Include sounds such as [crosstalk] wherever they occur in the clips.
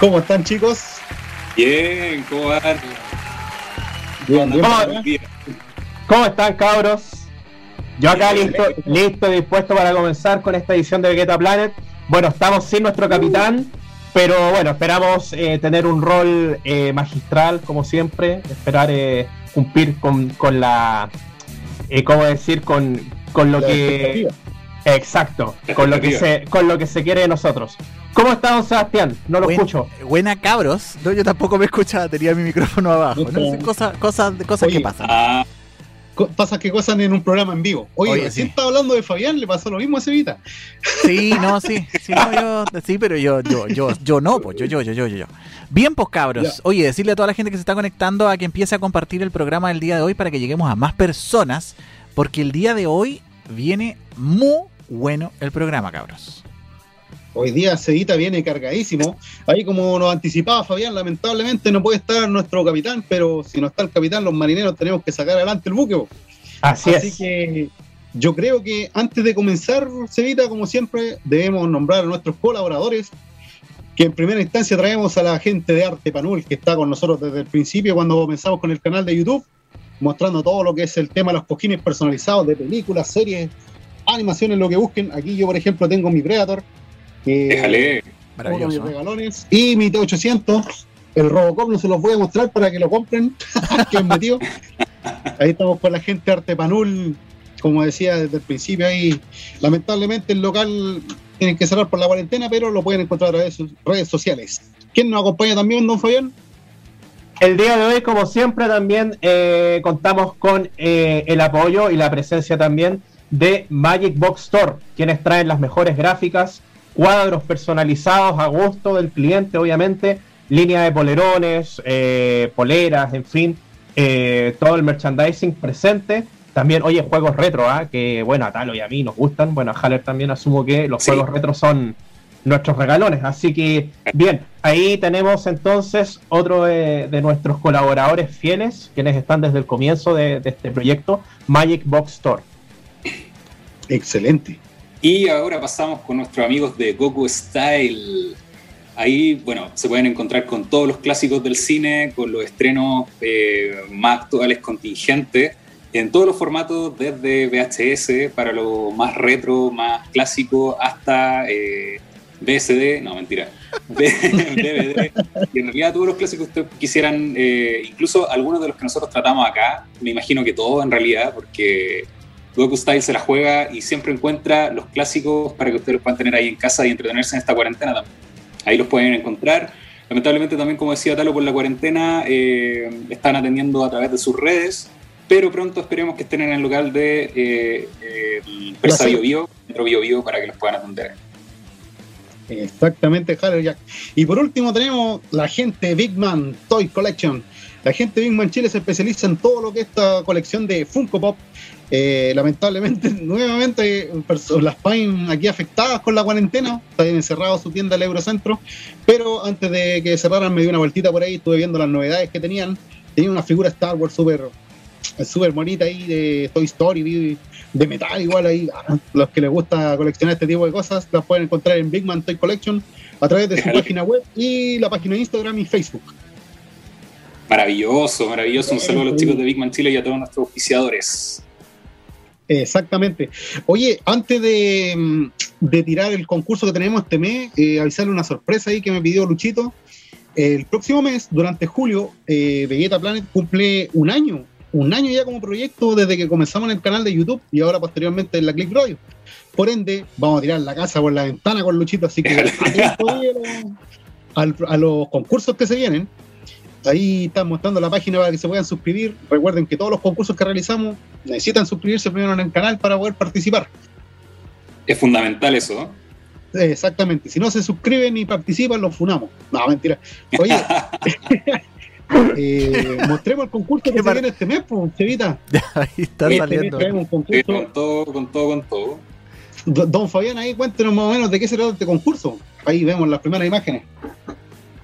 ¿Cómo están, chicos? Bien, ¿cómo van? Bien, bien. ¿Cómo, están, cabros? Yo acá listo, listo y dispuesto para comenzar con esta edición de Vegeta Planet. Bueno, estamos sin nuestro capitán, pero bueno, esperamos eh, tener un rol eh, magistral, como siempre, esperar eh, cumplir con, con la, ¿cómo decir? Con, con lo que... Exacto, con lo que se con lo que se quiere de nosotros. ¿Cómo está don Sebastián? No lo escucho. Buena cabros. No, yo tampoco me escuchaba, tenía mi micrófono abajo. No, cosas, cosas, cosas que pasan. Ah, pasa que cosas en un programa en vivo. Oye, Oye sí. está hablando de Fabián, le pasó lo mismo a Cevita. Sí, no, sí, sí, no, yo, sí, pero yo, yo, yo, yo no, pues yo, yo, yo, yo, yo. Bien, pues cabros. Oye, decirle a toda la gente que se está conectando a que empiece a compartir el programa del día de hoy para que lleguemos a más personas, porque el día de hoy viene muy bueno el programa, cabros. Hoy día Cedita viene cargadísimo. Ahí como nos anticipaba Fabián, lamentablemente no puede estar nuestro capitán, pero si no está el capitán, los marineros tenemos que sacar adelante el buque. Así, Así que yo creo que antes de comenzar, Cedita, como siempre, debemos nombrar a nuestros colaboradores, que en primera instancia traemos a la gente de Arte Panul, que está con nosotros desde el principio, cuando comenzamos con el canal de YouTube, mostrando todo lo que es el tema de los cojines personalizados de películas, series, animaciones, lo que busquen. Aquí yo, por ejemplo, tengo mi Predator. Déjale. Maravilloso. regalones, y mi T800. El Robocop no se los voy a mostrar para que lo compren. [laughs] que es metido. Ahí estamos con la gente Arte Panul. Como decía desde el principio, ahí lamentablemente el local tienen que cerrar por la cuarentena, pero lo pueden encontrar a través de sus redes sociales. ¿Quién nos acompaña también, don Fabián? El día de hoy, como siempre, también eh, contamos con eh, el apoyo y la presencia también de Magic Box Store, quienes traen las mejores gráficas, cuadros personalizados a gusto del cliente, obviamente, línea de polerones, eh, poleras, en fin, eh, todo el merchandising presente. También, oye, juegos retro, ¿ah? que bueno, a Talo y a mí nos gustan. Bueno, a Haller también asumo que los juegos retro son nuestros regalones. Así que, bien, ahí tenemos entonces otro de, nuestros colaboradores fieles, quienes están desde el comienzo de, de este proyecto, Magic Box Store. Excelente. Y ahora pasamos con nuestros amigos de Goku Style. Ahí, bueno, se pueden encontrar con todos los clásicos del cine, con los estrenos eh, más actuales contingentes, en todos los formatos, desde VHS para lo más retro, más clásico, hasta eh, BSD, no, mentira, [laughs] DVD, y en realidad todos los clásicos que ustedes quisieran, eh, incluso algunos de los que nosotros tratamos acá, me imagino que todos en realidad, porque Goku Style se la juega y siempre encuentra los clásicos para que ustedes los puedan tener ahí en casa y entretenerse en esta cuarentena también. Ahí los pueden encontrar. Lamentablemente también, como decía Talo, por la cuarentena eh, están atendiendo a través de sus redes, pero pronto esperemos que estén en el local de eh, eh Presa Bio Bio, Metro Bio Bio, para que los puedan atender. Exactamente, Haller Jack. Y por último tenemos la gente Big Man Toy Collection. La gente Big Man Chile se especializa en todo lo que es esta colección de Funko Pop eh, lamentablemente, [laughs] nuevamente, las PAIN aquí afectadas con la cuarentena, está encerrado su tienda del Eurocentro, pero antes de que cerraran me di una vueltita por ahí, estuve viendo las novedades que tenían, tenía una figura Star Wars súper super bonita ahí de Toy Story, de metal igual ahí, ah, los que les gusta coleccionar este tipo de cosas, las pueden encontrar en Big Man Toy Collection a través de su [laughs] página web y la página de Instagram y Facebook. Maravilloso, maravilloso. Un saludo a los chicos de Big Man Chile y a todos nuestros oficiadores. Exactamente. Oye, antes mm, de, tirar el concurso que tenemos este mes, eh, avisarle una sorpresa ahí que me pidió Luchito. El próximo mes, durante julio, eh, Vegeta Planet cumple un año, un año ya como proyecto desde que comenzamos en el canal de YouTube y ahora posteriormente en la Click Radio. Por ende, vamos a tirar la casa por la ventana con Luchito, así que [laughs] a los concursos que se vienen. Ahí están mostrando la página para que se puedan suscribir. Recuerden que todos los concursos que realizamos necesitan suscribirse primero en el canal para poder participar. Es fundamental eso, Exactamente. Si no se suscriben y participan, los funamos. No, mentira. Oye, [laughs] eh, mostremos el concurso que se viene este mes, pues, Chevita. [laughs] Ahí está este saliendo. con todo, con todo, con todo. Don Fabián, ahí cuéntenos más o menos de qué será este concurso. Ahí vemos las primeras imágenes.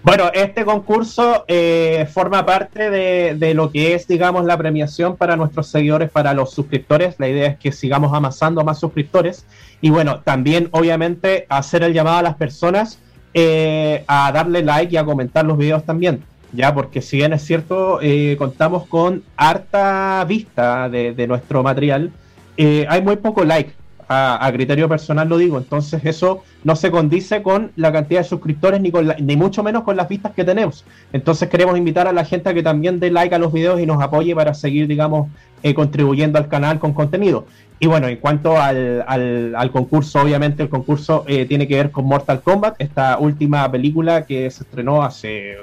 Bueno, este concurso eh, forma parte de, lo que es, digamos, la premiación para nuestros seguidores, para los suscriptores. La idea es que sigamos amasando más suscriptores. Y bueno, también, obviamente, hacer el llamado a las personas eh, a darle like y a comentar los videos también. Ya, porque si bien es cierto, eh, contamos con harta vista de, nuestro material, eh, hay muy poco like. A, criterio personal lo digo, entonces eso no se condice con la cantidad de suscriptores ni, con ni mucho menos con las vistas que tenemos. Entonces queremos invitar a la gente a que también dé like a los videos y nos apoye para seguir, digamos, contribuyendo al canal con contenido. Y bueno, en cuanto al, al, concurso, obviamente el concurso eh, tiene que ver con Mortal Kombat, esta última película que se estrenó hace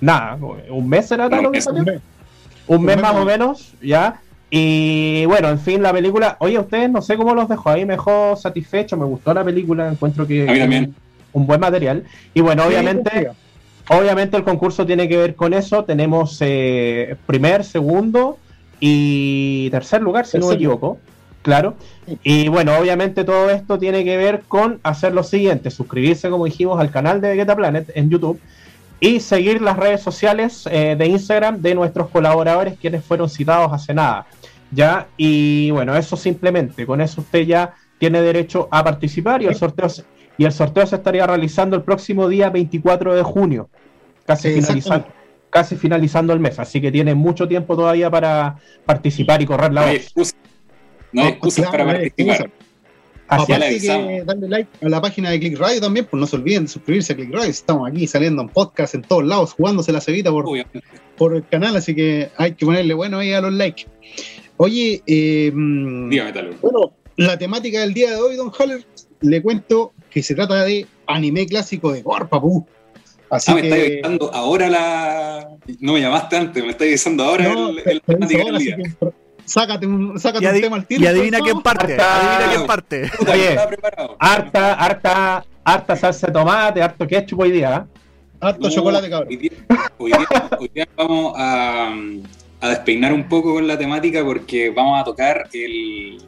nada, un mes era tal que salió. Un mes más o menos, ya. Y bueno, en fin, la película, oye, ustedes no sé cómo los dejó ahí, me dejó satisfecho, me gustó la película, encuentro que es Un, buen material. Y bueno, obviamente, obviamente el concurso tiene que ver con eso. Tenemos eh, primer, segundo y tercer lugar, si no me equivoco. Claro. Y bueno, obviamente todo esto tiene que ver con hacer lo siguiente, suscribirse, como dijimos, al canal de Vegeta Planet en YouTube y seguir las redes sociales eh, de Instagram de nuestros colaboradores quienes fueron citados hace nada. ¿Ya? Y bueno, eso simplemente, con eso usted ya tiene derecho a participar y el sorteo, y el sorteo se estaría realizando el próximo día 24 de junio, casi finalizando casi finalizando el mes, así que tiene mucho tiempo todavía para participar y correr la voz. No hay excusas para participar. Aparte que darle like a la página de Click Radio también, pues no se olviden de suscribirse a Click Radio. Estamos aquí saliendo en podcast en todos lados, jugándose la cebita por, por el canal, así que hay que ponerle bueno ahí a los likes. Oye, eh, bueno, la temática del día de hoy, Don Haller, le cuento que se trata de anime clásico de Gore, papu. Así ah, me está avisando ahora la. No me llamaste antes, me está avisando ahora el, el, temática del día. Sácate un, sácate un tema al tiro. Y adivina quién parte. adivina quién parte. Oye, harta, harta, harta salsa de tomate, harto ketchup hoy día. ¿eh? Harto chocolate, cabrón. Hoy día, vamos a, a, despeinar un poco con la temática porque vamos a tocar el,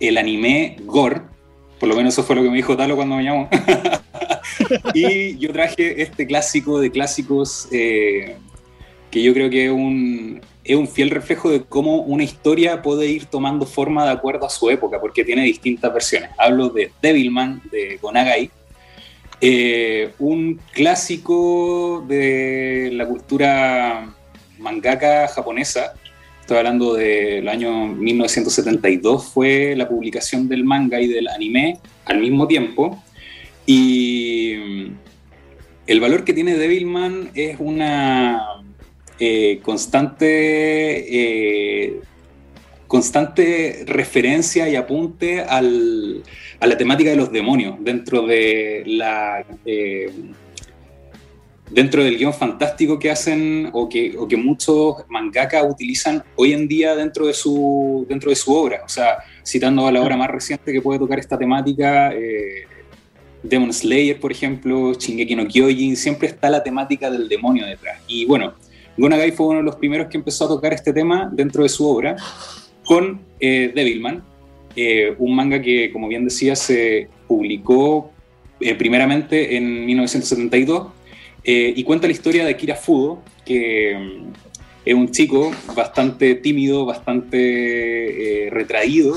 el anime Gore. Por lo menos eso fue lo que me dijo Talo cuando me llamó. [laughs] y yo traje este clásico de clásicos eh, que yo creo que es un, es un fiel reflejo de cómo una historia puede ir tomando forma de acuerdo a su época, porque tiene distintas versiones. Hablo de Devilman, de Gonagai, eh, un clásico de la cultura mangaka japonesa. Estoy hablando del año 1972, fue la publicación del manga y del anime al mismo tiempo. Y el valor que tiene Devilman es una eh, constante, eh, constante referencia y apunte al, a la temática de los demonios dentro de la... Eh, dentro del guion fantástico que hacen o que, o que muchos mangaka utilizan hoy en día dentro de su, dentro de su obra. O sea, citando a la obra más reciente que puede tocar esta temática, Demon Slayer, por ejemplo, Shingeki no Kyojin, siempre está la temática del demonio detrás. Y bueno, Gonagai fue uno de los primeros que empezó a tocar este tema dentro de su obra con eh, Devilman, eh, un manga que, como bien decía, se publicó eh, primeramente en 1972 y cuenta la historia de Kira Fudo, que mm, es un chico bastante tímido, bastante retraído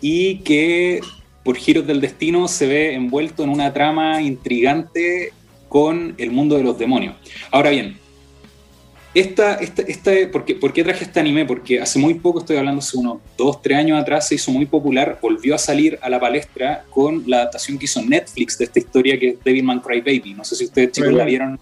y que por giros del destino se ve envuelto en una trama intrigante con el mundo de los demonios. Ahora bien, esta, esta, esta, ¿por, qué, ¿Por qué traje este anime? Porque hace muy poco, estoy hablando hace unos dos, tres años atrás, se hizo muy popular, volvió a salir a la palestra con la adaptación que hizo Netflix de esta historia que es Devilman Crybaby. No sé si ustedes chicos la vieron.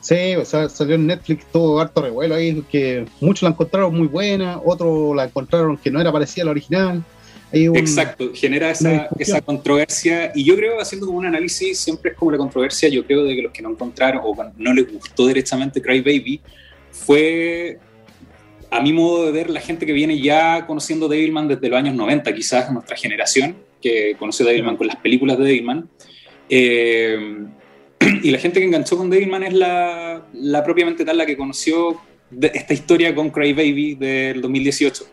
Sí, o sea, salió en Netflix todo harto revuelo ahí, que muchos la encontraron muy buena, otros la encontraron que no era parecida a la original. Exacto, genera esa, esa, controversia y yo creo, haciendo como un análisis, siempre es como la controversia, yo creo de que los que no encontraron o no les gustó derechamente Cry Baby, fue a mi modo de ver la gente que viene ya conociendo Devilman desde los años 90, quizás nuestra generación, que conoció Devilman con las películas de Devilman. Eh, [clears throat] y la gente que enganchó con Devilman es la, la propiamente tal la que conoció esta historia con Cry Baby del 2018.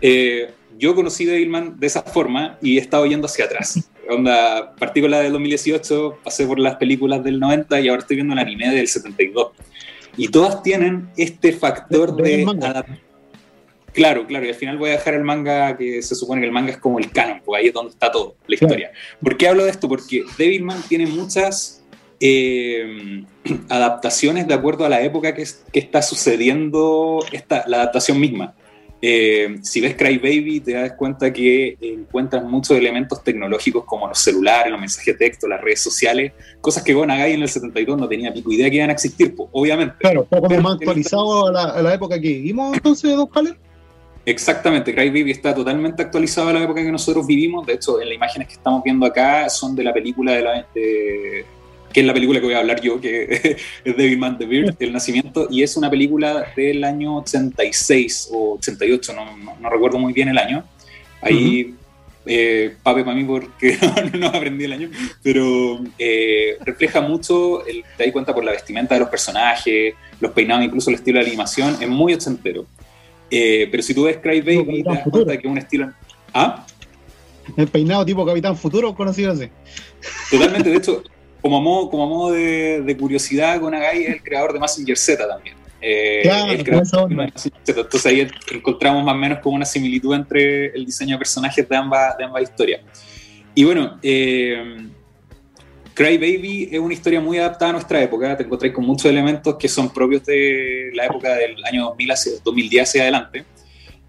Eh, yo conocí Devilman de esa forma y he estado yendo hacia atrás. [laughs] Onda, partí con la del 2018, pasé por las películas del 90 y ahora estoy viendo el anime del 72. Y todas tienen este factor de... Claro, claro, y al final voy a dejar el manga, que se supone que el manga es como el canon, porque ahí es donde está todo, la historia. ¿Por qué hablo de esto? Porque Devilman tiene muchas eh, [clears throat] adaptaciones de acuerdo a la época que, está sucediendo esta, la adaptación misma. Eh, si ves Cry Baby, te das cuenta que encuentras muchos elementos tecnológicos como los celulares, los mensajes de texto, las redes sociales, cosas que Gonagai en el 72 no tenía pico idea que iban a existir, pues, obviamente. Claro, poco más actualizado a la, a la, época que vivimos entonces, Dos Caler. Exactamente, Cry Baby está totalmente actualizado a la época que nosotros vivimos. De hecho, en las imágenes que estamos viendo acá son de la película de la, de, que es la película que voy a hablar yo, que [laughs] es Devilman the Beard, El Nacimiento, y es una película del año 86 o 88, no, no, recuerdo muy bien el año. Ahí, eh, pape para mí porque [laughs] no, aprendí el año, pero eh, refleja mucho, el, te das cuenta por la vestimenta de los personajes, los peinados, incluso el estilo de animación, es muy ochentero. Eh, pero si tú ves Cry Baby, te das cuenta que es un estilo... ¿Ah? El peinado tipo Capitán Futuro, conocido así. Totalmente, de hecho, como modo, como modo de, curiosidad, Gonagai es el creador de Massinger Z también. Eh, claro, Entonces ahí encontramos más o menos como una similitud entre el diseño de personajes de ambas, de ambas historias. Y bueno, eh, Cry Baby es una historia muy adaptada a nuestra época. Te encontrás con muchos elementos que son propios de la época del año 2000 hacia, 2010 hacia adelante.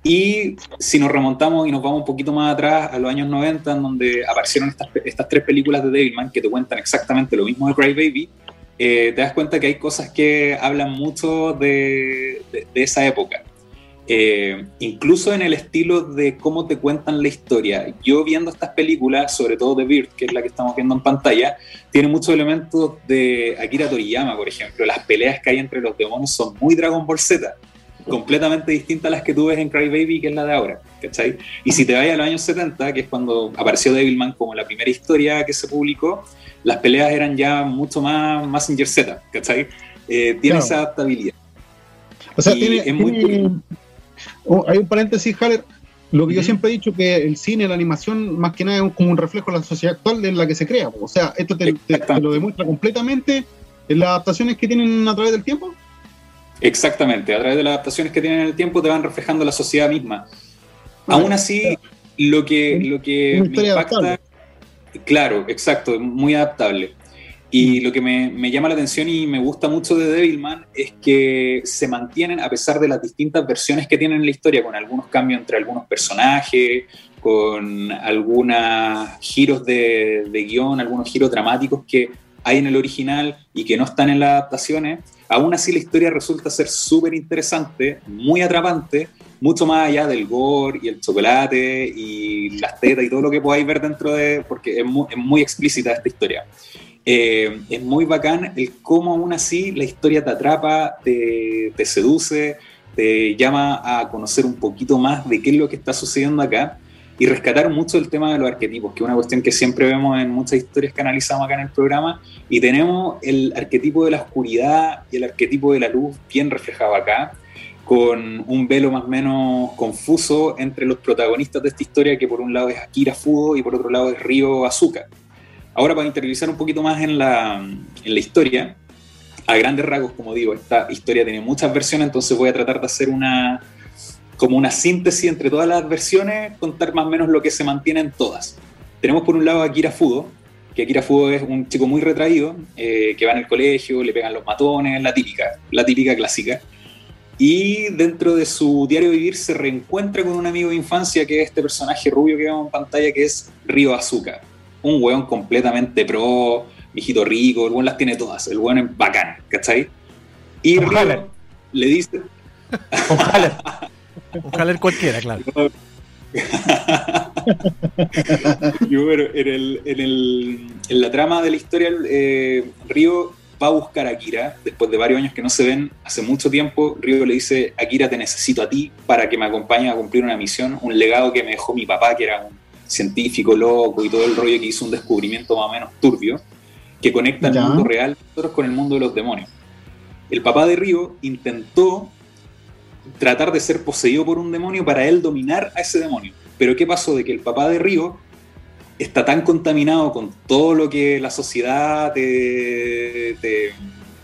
Y si nos remontamos y nos vamos un poquito más atrás, a los años 90, en donde aparecieron estas, estas tres películas de Devilman que te cuentan exactamente lo mismo de Cry Baby, eh, te das cuenta que hay cosas que hablan mucho de, de, esa época. Eh, incluso en el estilo de cómo te cuentan la historia. Yo viendo estas películas, sobre todo de Bird, que es la que estamos viendo en pantalla, tiene muchos elementos de Akira Toriyama, por ejemplo. Las peleas que hay entre los demonios son muy Dragon Ball Z completamente distinta a las que tú ves en Cry Baby, que es la de ahora, ¿cachai? Y si te vas a los años 70, que es cuando apareció Devilman como la primera historia que se publicó, las peleas eran ya mucho más, más Z, ¿cachai? Eh, tiene esa adaptabilidad. O sea, tiene, oh, hay un paréntesis, Haller. Lo que yo siempre he dicho que el cine, la animación, más que nada es como un reflejo de la sociedad actual en la que se crea. O sea, esto te lo demuestra completamente en las adaptaciones que tienen a través del tiempo. Exactamente, a través de las adaptaciones que tienen en el tiempo te van reflejando la sociedad misma. Aún así, lo que, lo que me impacta, claro, exacto, muy adaptable. Y lo que me, me, llama la atención y me gusta mucho de Devilman es que se mantienen, a pesar de las distintas versiones que tienen en la historia, con algunos cambios entre algunos personajes, con algunos giros de, de guion, algunos giros dramáticos que hay en el original y que no están en las adaptaciones, aún así la historia resulta ser súper interesante, muy atrapante, mucho más allá del gore y el chocolate y las tetas y todo lo que podáis ver dentro de, porque es muy, explícita esta historia. Eh, es muy bacán el cómo aún así la historia te atrapa, te, te seduce, te llama a conocer un poquito más de qué es lo que está sucediendo acá y rescatar mucho el tema de los arquetipos, que es una cuestión que siempre vemos en muchas historias que analizamos acá en el programa, y tenemos el arquetipo de la oscuridad y el arquetipo de la luz bien reflejado acá, con un velo más o menos confuso entre los protagonistas de esta historia, que por un lado es Akira Fudo y por otro lado es Ryo Azuka. Ahora, para interiorizar un poquito más en la, en la historia, a grandes rasgos, como digo, esta historia tiene muchas versiones, entonces voy a tratar de hacer una, como una síntesis entre todas las versiones, contar más o menos lo que se mantiene en todas. Tenemos por un lado a Akira Fudo, que Akira Fudo es un chico muy retraído, eh, que va en el colegio, le pegan los matones, la típica, la típica clásica. Y dentro de su diario vivir se reencuentra con un amigo de infancia que es este personaje rubio que vemos en pantalla, que es Río Azuka. Un weón completamente pro, viejito rico, el weón las tiene todas, el weón es bacán, ¿cachai? Y Río le dice... [laughs] Ojalá el cualquiera, claro. Yo, [laughs] en, el, en, el, en, la trama de la historia, eh, Río va a buscar a Akira, después de varios años que no se ven, hace mucho tiempo, Río le dice, Akira, te necesito a ti para que me acompañes a cumplir una misión, un legado que me dejó mi papá, que era un científico loco y todo el rollo que hizo un descubrimiento más o menos turbio, que conecta el mundo real con el mundo de los demonios. El papá de Río intentó tratar de ser poseído por un demonio para él dominar a ese demonio. Pero ¿qué pasó? De que el papá de Río está tan contaminado con todo lo que la sociedad te,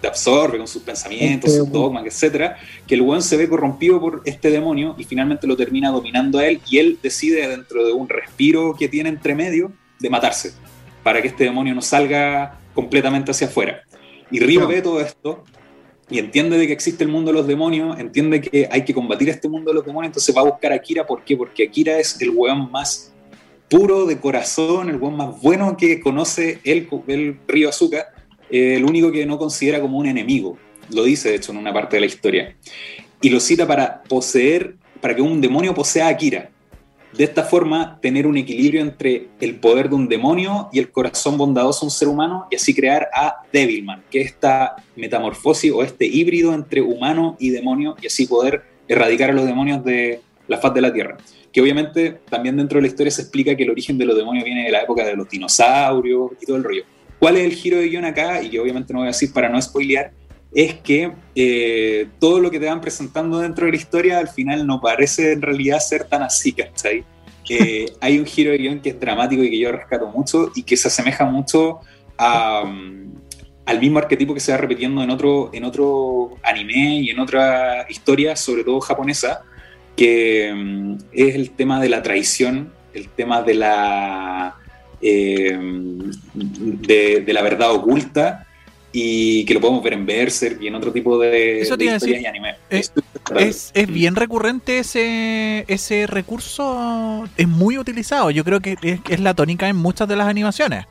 absorbe, con sus pensamientos, sus dogmas, etcétera, que el buen se ve corrompido por este demonio y finalmente lo termina dominando a él y él decide dentro de un respiro que tiene entre medio de matarse para que este demonio no salga completamente hacia afuera. Y Río ve todo esto y entiende de que existe el mundo de los demonios, entiende que hay que combatir este mundo de los demonios, entonces va a buscar a Akira. ¿Por qué? Porque Akira es el weón más puro de corazón, el weón más bueno que conoce el, el río Azúcar, el único que no considera como un enemigo. Lo dice, de hecho, en una parte de la historia. Y lo cita para poseer, para que un demonio posea a Akira de esta forma tener un equilibrio entre el poder de un demonio y el corazón bondadoso de un ser humano y así crear a Devilman, que es esta metamorfosis o este híbrido entre humano y demonio y así poder erradicar a los demonios de la faz de la Tierra. Que obviamente también dentro de la historia se explica que el origen de los demonios viene de la época de los dinosaurios y todo el rollo. ¿Cuál es el giro de guion acá? Y que obviamente no voy a decir para no spoilear, es que eh, todo lo que te van presentando dentro de la historia al final no parece en realidad ser tan así, ¿cachai? Que [laughs] hay un giro de guion que es dramático y que yo rescato mucho y que se asemeja mucho mm, al mismo arquetipo que se va repitiendo en otro, en otro anime y en otra historia, sobre todo japonesa, que mm, es el tema de la traición, el tema de la, eh, de la verdad oculta y que lo podemos ver en Berserk y en otro tipo de, historias y anime. Es, es, bien recurrente ese, ese recurso, es muy utilizado. Yo creo que es, la tónica en muchas de las animaciones.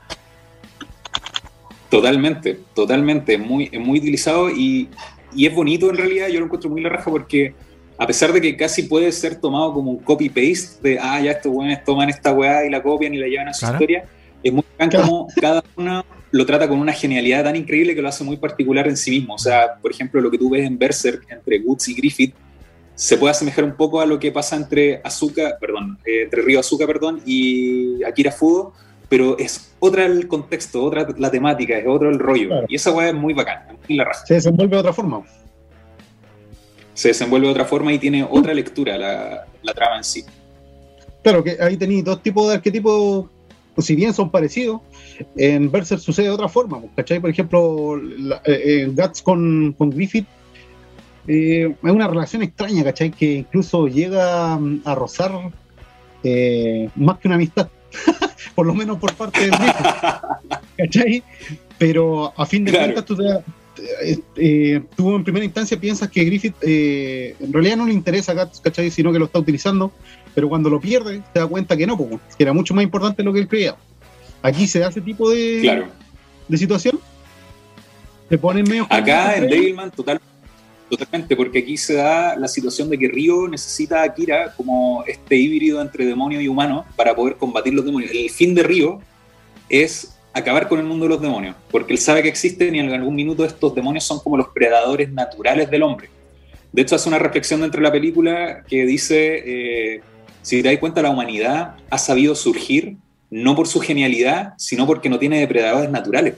Totalmente, totalmente, muy, muy utilizado y, y es bonito en realidad, yo lo encuentro muy la raja porque a pesar de que casi puede ser tomado como un copy-paste de, ah, ya estos buenos toman esta weá y la copian y la llevan a su historia, es muy bacán como cada uno lo trata con una genialidad tan increíble que lo hace muy particular en sí mismo. O sea, por ejemplo, lo que tú ves en Berserk entre Woods y Griffith se puede asemejar un poco a lo que pasa entre Azuka, perdón, eh, entre Río Azuka, perdón, y Akira Fudo, pero es otra el contexto, otra la temática, es otro el rollo. Y esa weá es muy bacana, muy la Se desenvuelve de otra forma. Se desenvuelve de otra forma y tiene otra lectura la, la trama en sí. Claro, que ahí tenéis dos tipos de arquetipos, si bien son parecidos, en Berserk sucede de otra forma, ¿cachai? Por ejemplo, la, eh, Guts con, con Griffith eh, es una relación extraña, ¿cachai? Que incluso llega a rozar eh, más que una amistad, [laughs] por lo menos por parte del Griffith, [laughs] ¿cachai? Pero a fin de cuentas tú, tú en primera instancia piensas que Griffith en realidad no le interesa a Guts, ¿cachai? Sino que lo está utilizando, pero cuando lo pierde te da cuenta que no, que era mucho más importante lo que él creía aquí se da ese tipo de, de situación. Se ponen medio. Acá en Devilman, total, totalmente, porque aquí se da la situación de que Ryo necesita a Akira como este híbrido entre demonio y humano para poder combatir los demonios. El fin de Ryo es acabar con el mundo de los demonios, porque él sabe que existen y en algún minuto estos demonios son como los predadores naturales del hombre. De hecho, hace una reflexión dentro de la película que dice, eh, si te das cuenta, la humanidad ha sabido surgir no por su genialidad, sino porque no tiene depredadores naturales.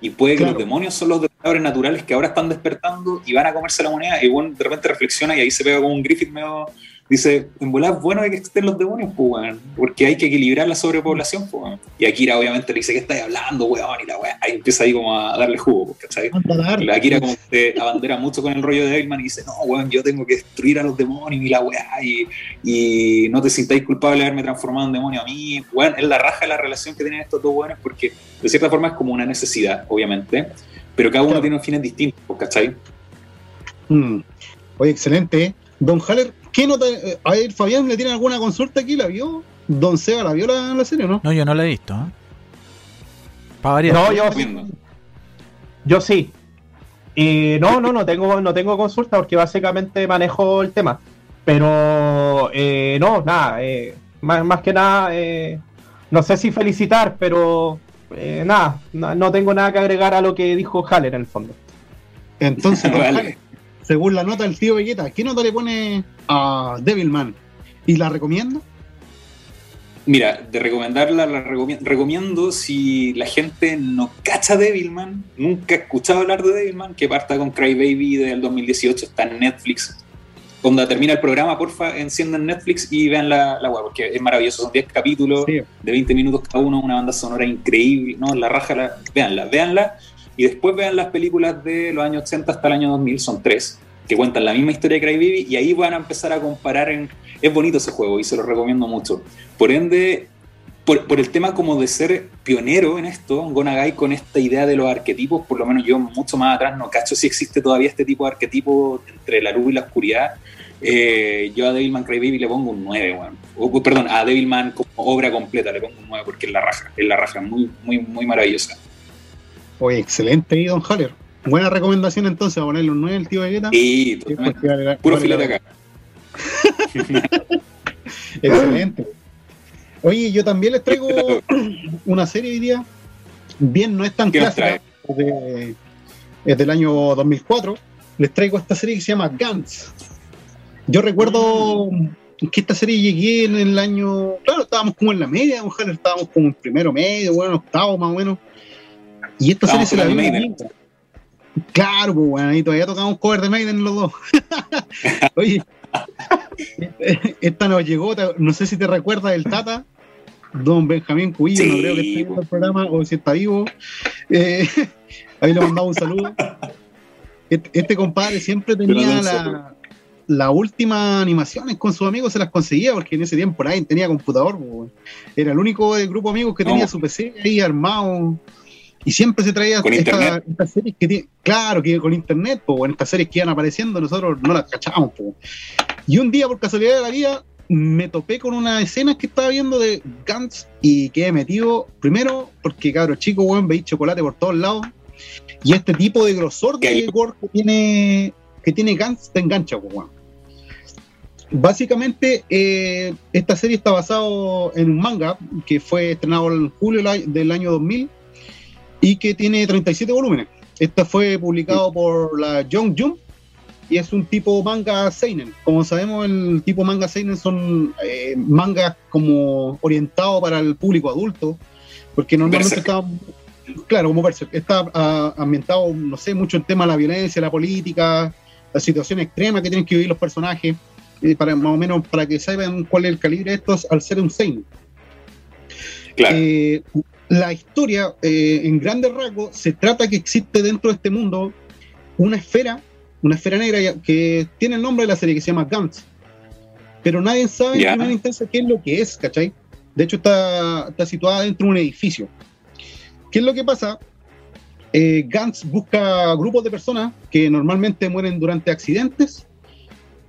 Y puede que los demonios son los depredadores naturales que ahora están despertando y van a comerse la moneda. Y bueno, de repente reflexiona y ahí se pega como un Griffith medio dice, en volar es bueno que estén los demonios, pues, porque hay que equilibrar la sobrepoblación, pues, Y Akira obviamente le dice, ¿qué estáis hablando, weón? Y la weón, ahí empieza ahí como a darle jugo, pues, ¿cachai? La Akira como que se abandera mucho con el rollo de Devilman y dice, no, weón, yo tengo que destruir a los demonios y la weá, y, y, no te sintáis culpable de haberme transformado en demonio a mí, weón, es la raja de la relación que tienen estos dos weones, porque de cierta forma es como una necesidad, obviamente, pero cada uno tiene un fines distintos, ¿cachai? Mm. Oye, excelente. Don Haller, ¿Qué nota? Eh, a ver, Fabián, ¿le tiene alguna consulta aquí? ¿La vio? Don Seba, ¿la vio la, serie o no? No, yo no la he visto. ¿eh? No, yo sí. Yo sí. Y no, no, no tengo, no tengo consulta porque básicamente manejo el tema. Pero eh, no, nada, eh, más, que nada, no sé si felicitar, pero nada, no, tengo nada que agregar a lo que dijo Haller en el fondo. Entonces, [laughs] vale según la nota del tío Vegeta, ¿qué nota le pone a Devilman? ¿Y la recomiendo? Mira, de recomendarla, la recomiendo, si la gente no cacha Devilman, nunca ha escuchado hablar de Devilman, que parta con Cry Baby del 2018, está en Netflix. Cuando termina el programa, porfa, enciendan Netflix y vean la, la web, porque es maravilloso. Son 10 capítulos de 20 minutos cada uno, una banda sonora increíble, ¿no? La raja, la, véanla, véanla y después vean las películas de los años 80 hasta el año 2000, son tres, que cuentan la misma historia de Crybaby y ahí van a empezar a comparar en... Es bonito ese juego y se lo recomiendo mucho. Por ende, por, el tema como de ser pionero en esto, Gonagai con esta idea de los arquetipos, por lo menos yo mucho más atrás no cacho si existe todavía este tipo de arquetipo entre la luz y la oscuridad. Eh, yo a Devilman Crybaby le pongo un 9, o, perdón, a Devilman como obra completa le pongo un 9 porque es la raja, es la raja, muy, muy, muy maravillosa. Oye, excelente ahí, Don Haller. Buena recomendación entonces, a ponerle un 9 al tío Vegeta. Sí, puro filete acá. [laughs] excelente. Oye, yo también les traigo [clears throat] una serie hoy día. Bien, no es tan clásica. Es, del año 2004. Les traigo esta serie que se llama Gantz. Yo recuerdo que esta serie llegué en el año. Claro, estábamos como en la media, mujer, estábamos como en primero medio, bueno, octavo más o menos. Y esta serie se la vi. Claro, pues bueno, y todavía tocamos cover de Maiden los dos. [laughs] Oye, esta nos llegó, no sé si te recuerdas del Tata, don Benjamín Cuillo, no creo que esté en el programa o si está vivo. Eh, [laughs] ahí le mandaba un saludo. Este, este compadre siempre tenía la, la última animaciones con sus amigos, se las conseguía porque en ese tiempo nadie tenía computador. Era el único grupo de amigos que tenía su PC ahí armado. Y siempre se traía estas series que claro, que con internet, pues, en estas series que iban apareciendo, nosotros no las cachábamos. Y un día, por casualidad de la vida, me topé con una escena que estaba viendo de Gantz y quedé metido, primero, porque cabro chico, weón, veis chocolate por todos lados. Y este tipo de grosor de gore que tiene, que tiene Gantz te engancha, weón. Básicamente, eh, esta serie está basado en un manga que fue estrenado en julio del año 2000 y que tiene 37 volúmenes. Esta fue publicado por la Young Jump y es un tipo manga seinen. Como sabemos, el tipo manga seinen son eh, mangas como orientados para el público adulto, porque normalmente está, claro, como está ah, ambientado, no sé, mucho el tema de la violencia, la política, la situación extrema que tienen que vivir los personajes, eh, para más o menos para que sepan cuál es el calibre de estos al ser un seinen. Claro. Eh, la historia, eh, en grandes rasgos, se trata que existe dentro de este mundo una esfera, una esfera negra que tiene el nombre de la serie que se llama Gantz. Pero nadie sabe en primera instancia qué es lo que es, ¿cachai? De hecho, está, está situada dentro de un edificio. ¿Qué es lo que pasa? Eh, Gantz busca grupos de personas que normalmente mueren durante accidentes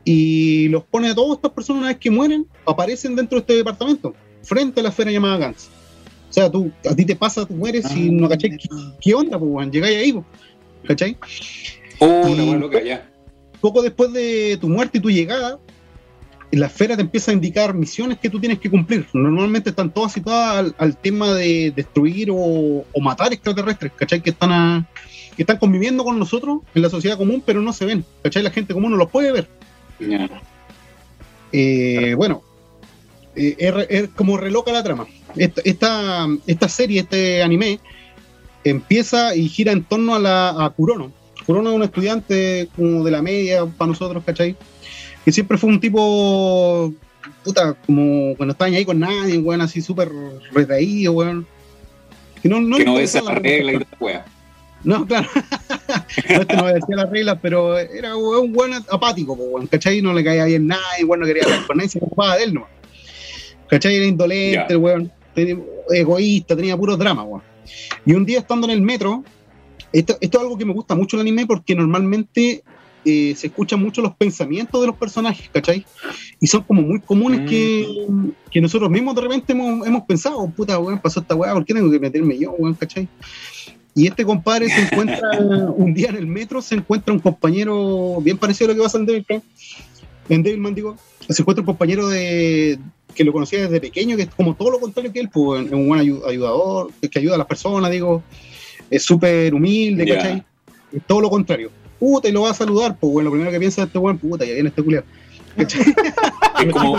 y los pone a todas estas personas una vez que mueren, aparecen dentro de este departamento, frente a la esfera llamada Gantz. O sea, tú, a ti te pasa, tú mueres y no cachai qué, onda, pues, llegáis ahí, pues, ¿cachai? Oh, y ya. Poco después de tu muerte y tu llegada, la esfera te empieza a indicar misiones que tú tienes que cumplir. Normalmente están todas situadas al, tema de destruir o, matar extraterrestres, ¿cachai? Que están, que están conviviendo con nosotros en la sociedad común, pero no se ven, ¿cachai? La gente común no los puede ver. Eh, bueno, eh, es, como reloca la trama. Esta, esta, serie, este anime, empieza y gira en torno a, la, a Kurono. Kurono es un estudiante como de la media para nosotros, ¿cachai? Que siempre fue un tipo, puta, como cuando estaba ahí con nadie, weón, así súper retraído, weón. Que no, no, que no la regla y No, claro. [laughs] no, este no decía las reglas, pero era un buen apático, weón, ¿cachai? No le caía bien nada, y bueno, quería hablar con nadie, se ocupaba de él, ¿no? ¿Cachai? Era indolente, weón. Egoísta, tenía puros dramas, weón. Y un día estando en el metro, esto, es algo que me gusta mucho el anime porque normalmente eh, se escuchan mucho los pensamientos de los personajes, ¿cachai? Y son como muy comunes que, mm. que, nosotros mismos de repente hemos, hemos pensado, puta, weón, pasó esta weá, ¿por qué tengo que meterme yo, weón, ¿cachai? Y este compadre se encuentra [laughs] un día en el metro, se encuentra un compañero bien parecido a lo que pasa en Devilman, en Devilman digo, se encuentra un compañero de, que lo conocía desde pequeño, que es como todo lo contrario que él, pues, es un buen ayudador, que ayuda a las personas, digo, es súper humilde, ¿cachai? Es todo lo contrario. Puta, y lo va a saludar, pues, bueno, lo primero que piensa es este buen, puta, ya viene este culiado. es [laughs] como,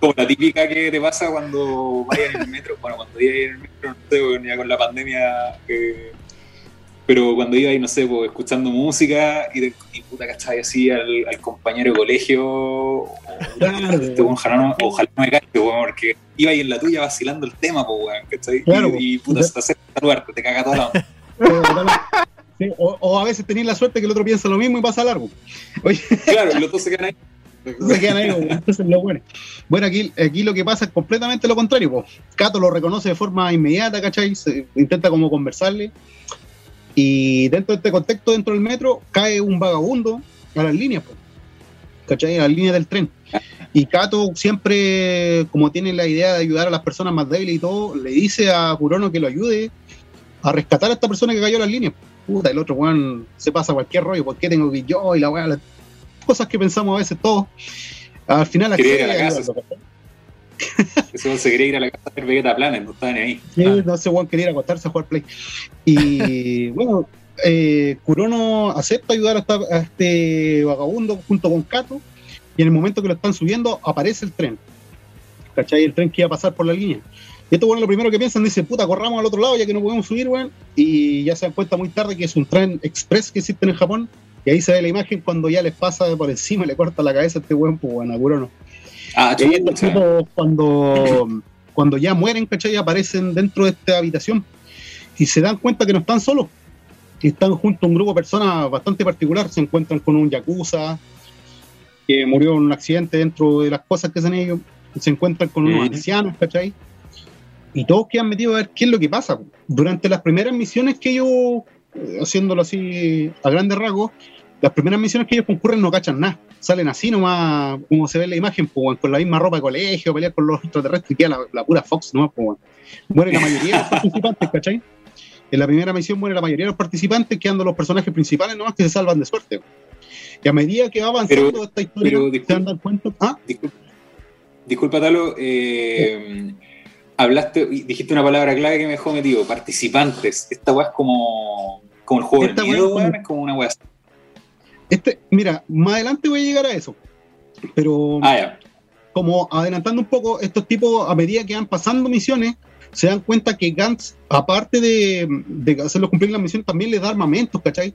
como, la típica que te pasa cuando vayas en el metro, bueno, cuando vayas en el metro, no sé, ya con la pandemia que pero cuando iba ahí, no sé, pues, escuchando música y, de, y puta, ¿cachai? Así al, al, compañero de colegio, [laughs] este, ojalá, no, ojalá no me caiga, porque iba ahí en la tuya vacilando el tema, pues, weón, ¿cachai? Claro, y, puta, se te acerca a saludarte, te caga todo lado. [laughs] Sí, o, o, a veces tenés la suerte que el otro piensa lo mismo y pasa largo. Oye. Claro, los dos se quedan ahí. [laughs] Se quedan ahí, entonces lo bueno. Bueno, aquí, aquí lo que pasa es completamente lo contrario. Po. Cato lo reconoce de forma inmediata, ¿cachai? Se intenta como conversarle. Y dentro de este contexto, dentro del metro, cae un vagabundo a las líneas, po. ¿cachai? A las líneas del tren. Y Cato siempre, como tiene la idea de ayudar a las personas más débiles y todo, le dice a Kurono que lo ayude a rescatar a esta persona que cayó a las líneas. Puta, el otro weón se pasa cualquier rollo, ¿por qué tengo que ir yo? Y la weá, las cosas que pensamos a veces todos. Al final a la accede a casa. [laughs] Ese se quería ir a la casa de Vegeta Planet, no estaban ahí. Sí, Ah. no sé, Juan quería ir a acostarse a jugar Play. Y [laughs] bueno, eh, Kurono acepta ayudar a, esta- a este vagabundo junto con Kato. Y en el momento que lo están subiendo, aparece el tren. ¿Cachai? El tren que iba a pasar por la línea. Y esto, bueno, lo primero que piensan, dice, puta, corramos al otro lado ya que no podemos subir, weón. Y ya se dan cuenta muy tarde que es un tren express que existe en Japón. Y ahí se ve la imagen cuando ya les pasa por encima le corta la cabeza a este weón, pues bueno, a Kurono. Ah, Y ahí tipos, cuando, cuando ya mueren, ¿cachai? Aparecen dentro de esta habitación y se dan cuenta que no están solos. Y están junto a un grupo de personas bastante particular. Se encuentran con un yakuza que murió en un accidente dentro de las cosas que hacen ellos. Se encuentran con unos Ujú. ancianos, ¿cachai? Y todos quedan metidos a ver qué es lo que pasa. Durante las primeras misiones que ellos, eh, haciéndolo así a grandes rasgos, las primeras misiones que ellos concurren no cachan nada. Salen así nomás, como se ve en la imagen, pues, con la misma ropa de colegio, pelear con los extraterrestres, queda la, la pura Fox nomás, pues. Muere la mayoría de los [laughs] participantes, ¿cachai? En la primera misión muere la mayoría de los participantes, quedando los personajes principales nomás que se salvan de suerte. Y a medida que va avanzando Pero- esta historia, pero, se disculpa. cuenta. Ah, Disculpa, disculpa Talo, eh, hablaste, dijiste una palabra clave que me dejó metido, participantes. Esta weá es como, como el juego Esta del miedo, es como una weá. Este, mira, más adelante voy a llegar a eso. Pero Ah, como adelantando un poco, estos tipos, a medida que van pasando misiones, se dan cuenta que Gantz, aparte de, de hacerlos cumplir la misión, también les da armamentos, ¿cachai?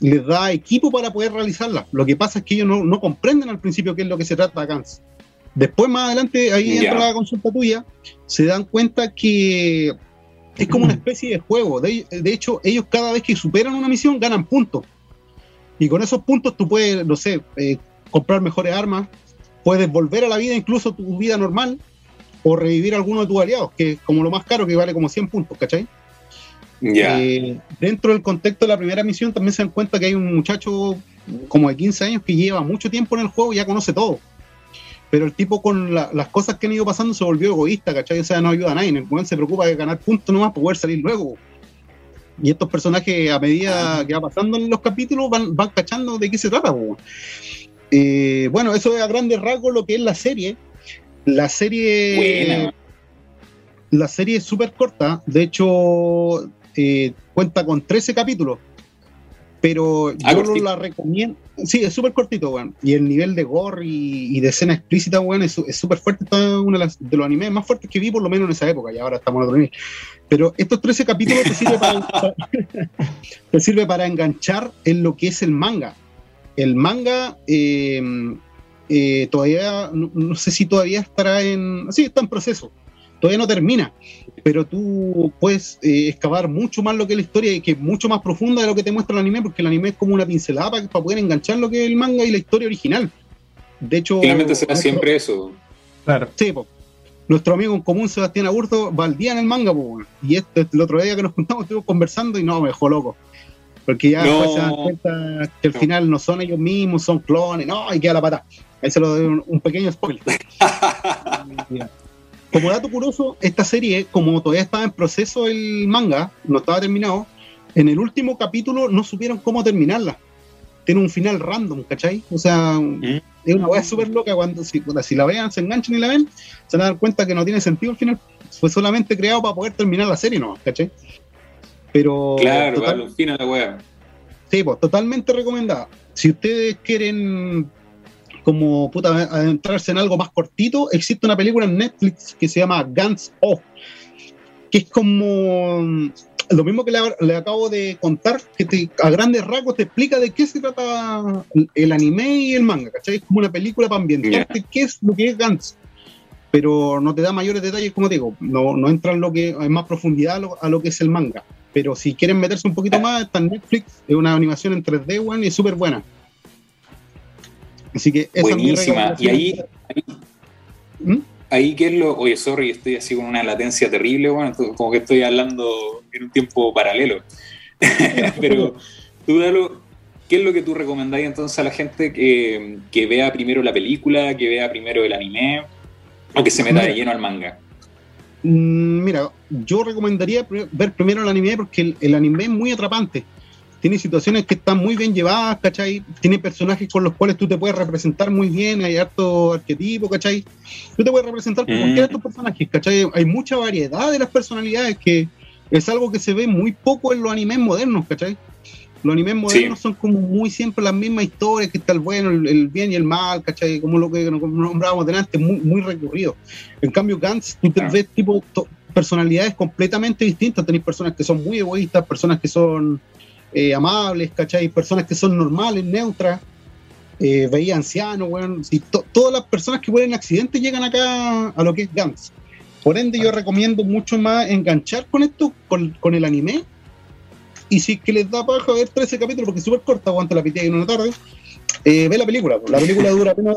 Les da equipo para poder realizarlas. Lo que pasa es que ellos no, no comprenden al principio qué es lo que se trata Gantz. Después, más adelante, ahí entra la consulta tuya, se dan cuenta que es como una [clears throat] especie de juego. De, de hecho, ellos cada vez que superan una misión ganan puntos. Y con esos puntos tú puedes, no sé, eh, comprar mejores armas, puedes volver a la vida, incluso tu vida normal, o revivir alguno de tus aliados, que es como lo más caro, que vale como 100 puntos, ¿cachai? Ya. Eh, dentro del contexto de la primera misión también se dan cuenta que hay un muchacho como de 15 años que lleva mucho tiempo en el juego y ya conoce todo. Pero el tipo con la- las cosas que han ido pasando se volvió egoísta, ¿cachai? O sea, no ayuda a nadie. El momento se preocupa de ganar puntos nomás para poder salir luego. Y estos personajes, a medida que va pasando en los capítulos, van, van cachando de qué se trata. Eh, bueno, eso es a grandes rasgos lo que es la serie. La serie Buena. la serie es súper corta, de hecho eh, cuenta con 13 capítulos, pero yo cortito. la recomiendo. Sí, es súper cortito, weón. Y el nivel de gore y, de escena explícita, weón, es súper fuerte. Está uno de, las- de los animes más fuertes que vi, por lo menos en esa época, y ahora estamos en otro nivel. Pero estos 13 capítulos te sirve para, para- [laughs] te sirve para enganchar en lo que es el manga. El manga eh, eh, todavía, no, no sé si todavía estará en. Sí, está en proceso. Todavía no termina, pero tú puedes eh, excavar mucho más lo que es la historia y que es mucho más profunda de lo que te muestra el anime, porque el anime es como una pincelada para, para poder enganchar lo que es el manga y la historia original. De hecho, Finalmente será nuestro- siempre eso. Claro. Sí, po. Nuestro amigo en común, Sebastián Aburto, va al día en el manga, po, y este, el otro día que nos juntamos estuvimos conversando y no, me dejó loco. Porque ya No. después se dan cuenta que al No. final no son ellos mismos, son clones, no, y queda la pata. Ahí se lo doy un, un pequeño spoiler. [laughs] Como dato curioso, esta serie, como todavía estaba en proceso el manga, no estaba terminado, en el último capítulo no supieron cómo terminarla. Tiene un final random, ¿cachai? O sea, es una weá súper loca cuando si, la vean, se enganchan y la ven, se van a dar cuenta que no tiene sentido el final. Fue solamente creado para poder terminar la serie, ¿no? ¿cachai? Pero claro, total- darle un fin a la weá. Sí, pues totalmente recomendada. Si ustedes quieren como puta adentrarse en algo más cortito, existe una película en Netflix que se llama Guns Off, que es como mm, lo mismo que le, le acabo de contar, que te- a grandes rasgos te explica de qué se trata el anime y el manga, ¿cachai? Es como una película para ambientarte qué es lo que es Gantz. Pero no te da mayores detalles, como te digo, no, no entra en lo que en más profundidad a lo, a lo que es el manga. Pero si quieren meterse un poquito más, está en Netflix, es una animación en 3D, weón, y súper buena. Así que esa Buenísima. y ahí, ¿Mm? ahí, ¿qué es lo? Oye, sorry, estoy así con una latencia terrible, bueno, como que estoy hablando en un tiempo paralelo. [laughs] Pero tú dalo, ¿qué es lo que tú recomendáis entonces a la gente que, que, vea primero la película, que vea primero el anime o que se meta de lleno al manga? Mm, mira, yo recomendaría ver primero el anime porque el anime es muy atrapante tiene situaciones que están muy bien llevadas, ¿cachai? Tiene personajes con los cuales tú te puedes representar muy bien, hay harto arquetipo, ¿cachai? Tú te puedes representar con cualquiera de estos personajes, ¿cachai? Hay mucha variedad de las personalidades que es algo que se ve muy poco en los animes modernos, ¿cachai? Los animes modernos son como muy siempre las mismas historias, que está el bueno, el, bien y el mal, ¿cachai? Como lo que nombrábamos delante, muy, muy recurrido. En cambio, Gantz, tú te ves tipo personalidades completamente distintas. Tenéis personas que son muy egoístas, personas que son eh, amables, ¿cachai? Personas que son normales, neutras, eh, veía ancianos, bueno, todas las personas que mueren en accidentes llegan acá a lo que es Gantz. Por ende, yo recomiendo mucho más enganchar con esto, con, el anime. Y si es que les da paja ver 13 capítulos, porque es súper corta, aguanta la pitilla en una tarde, eh, ve la película. La película dura menos,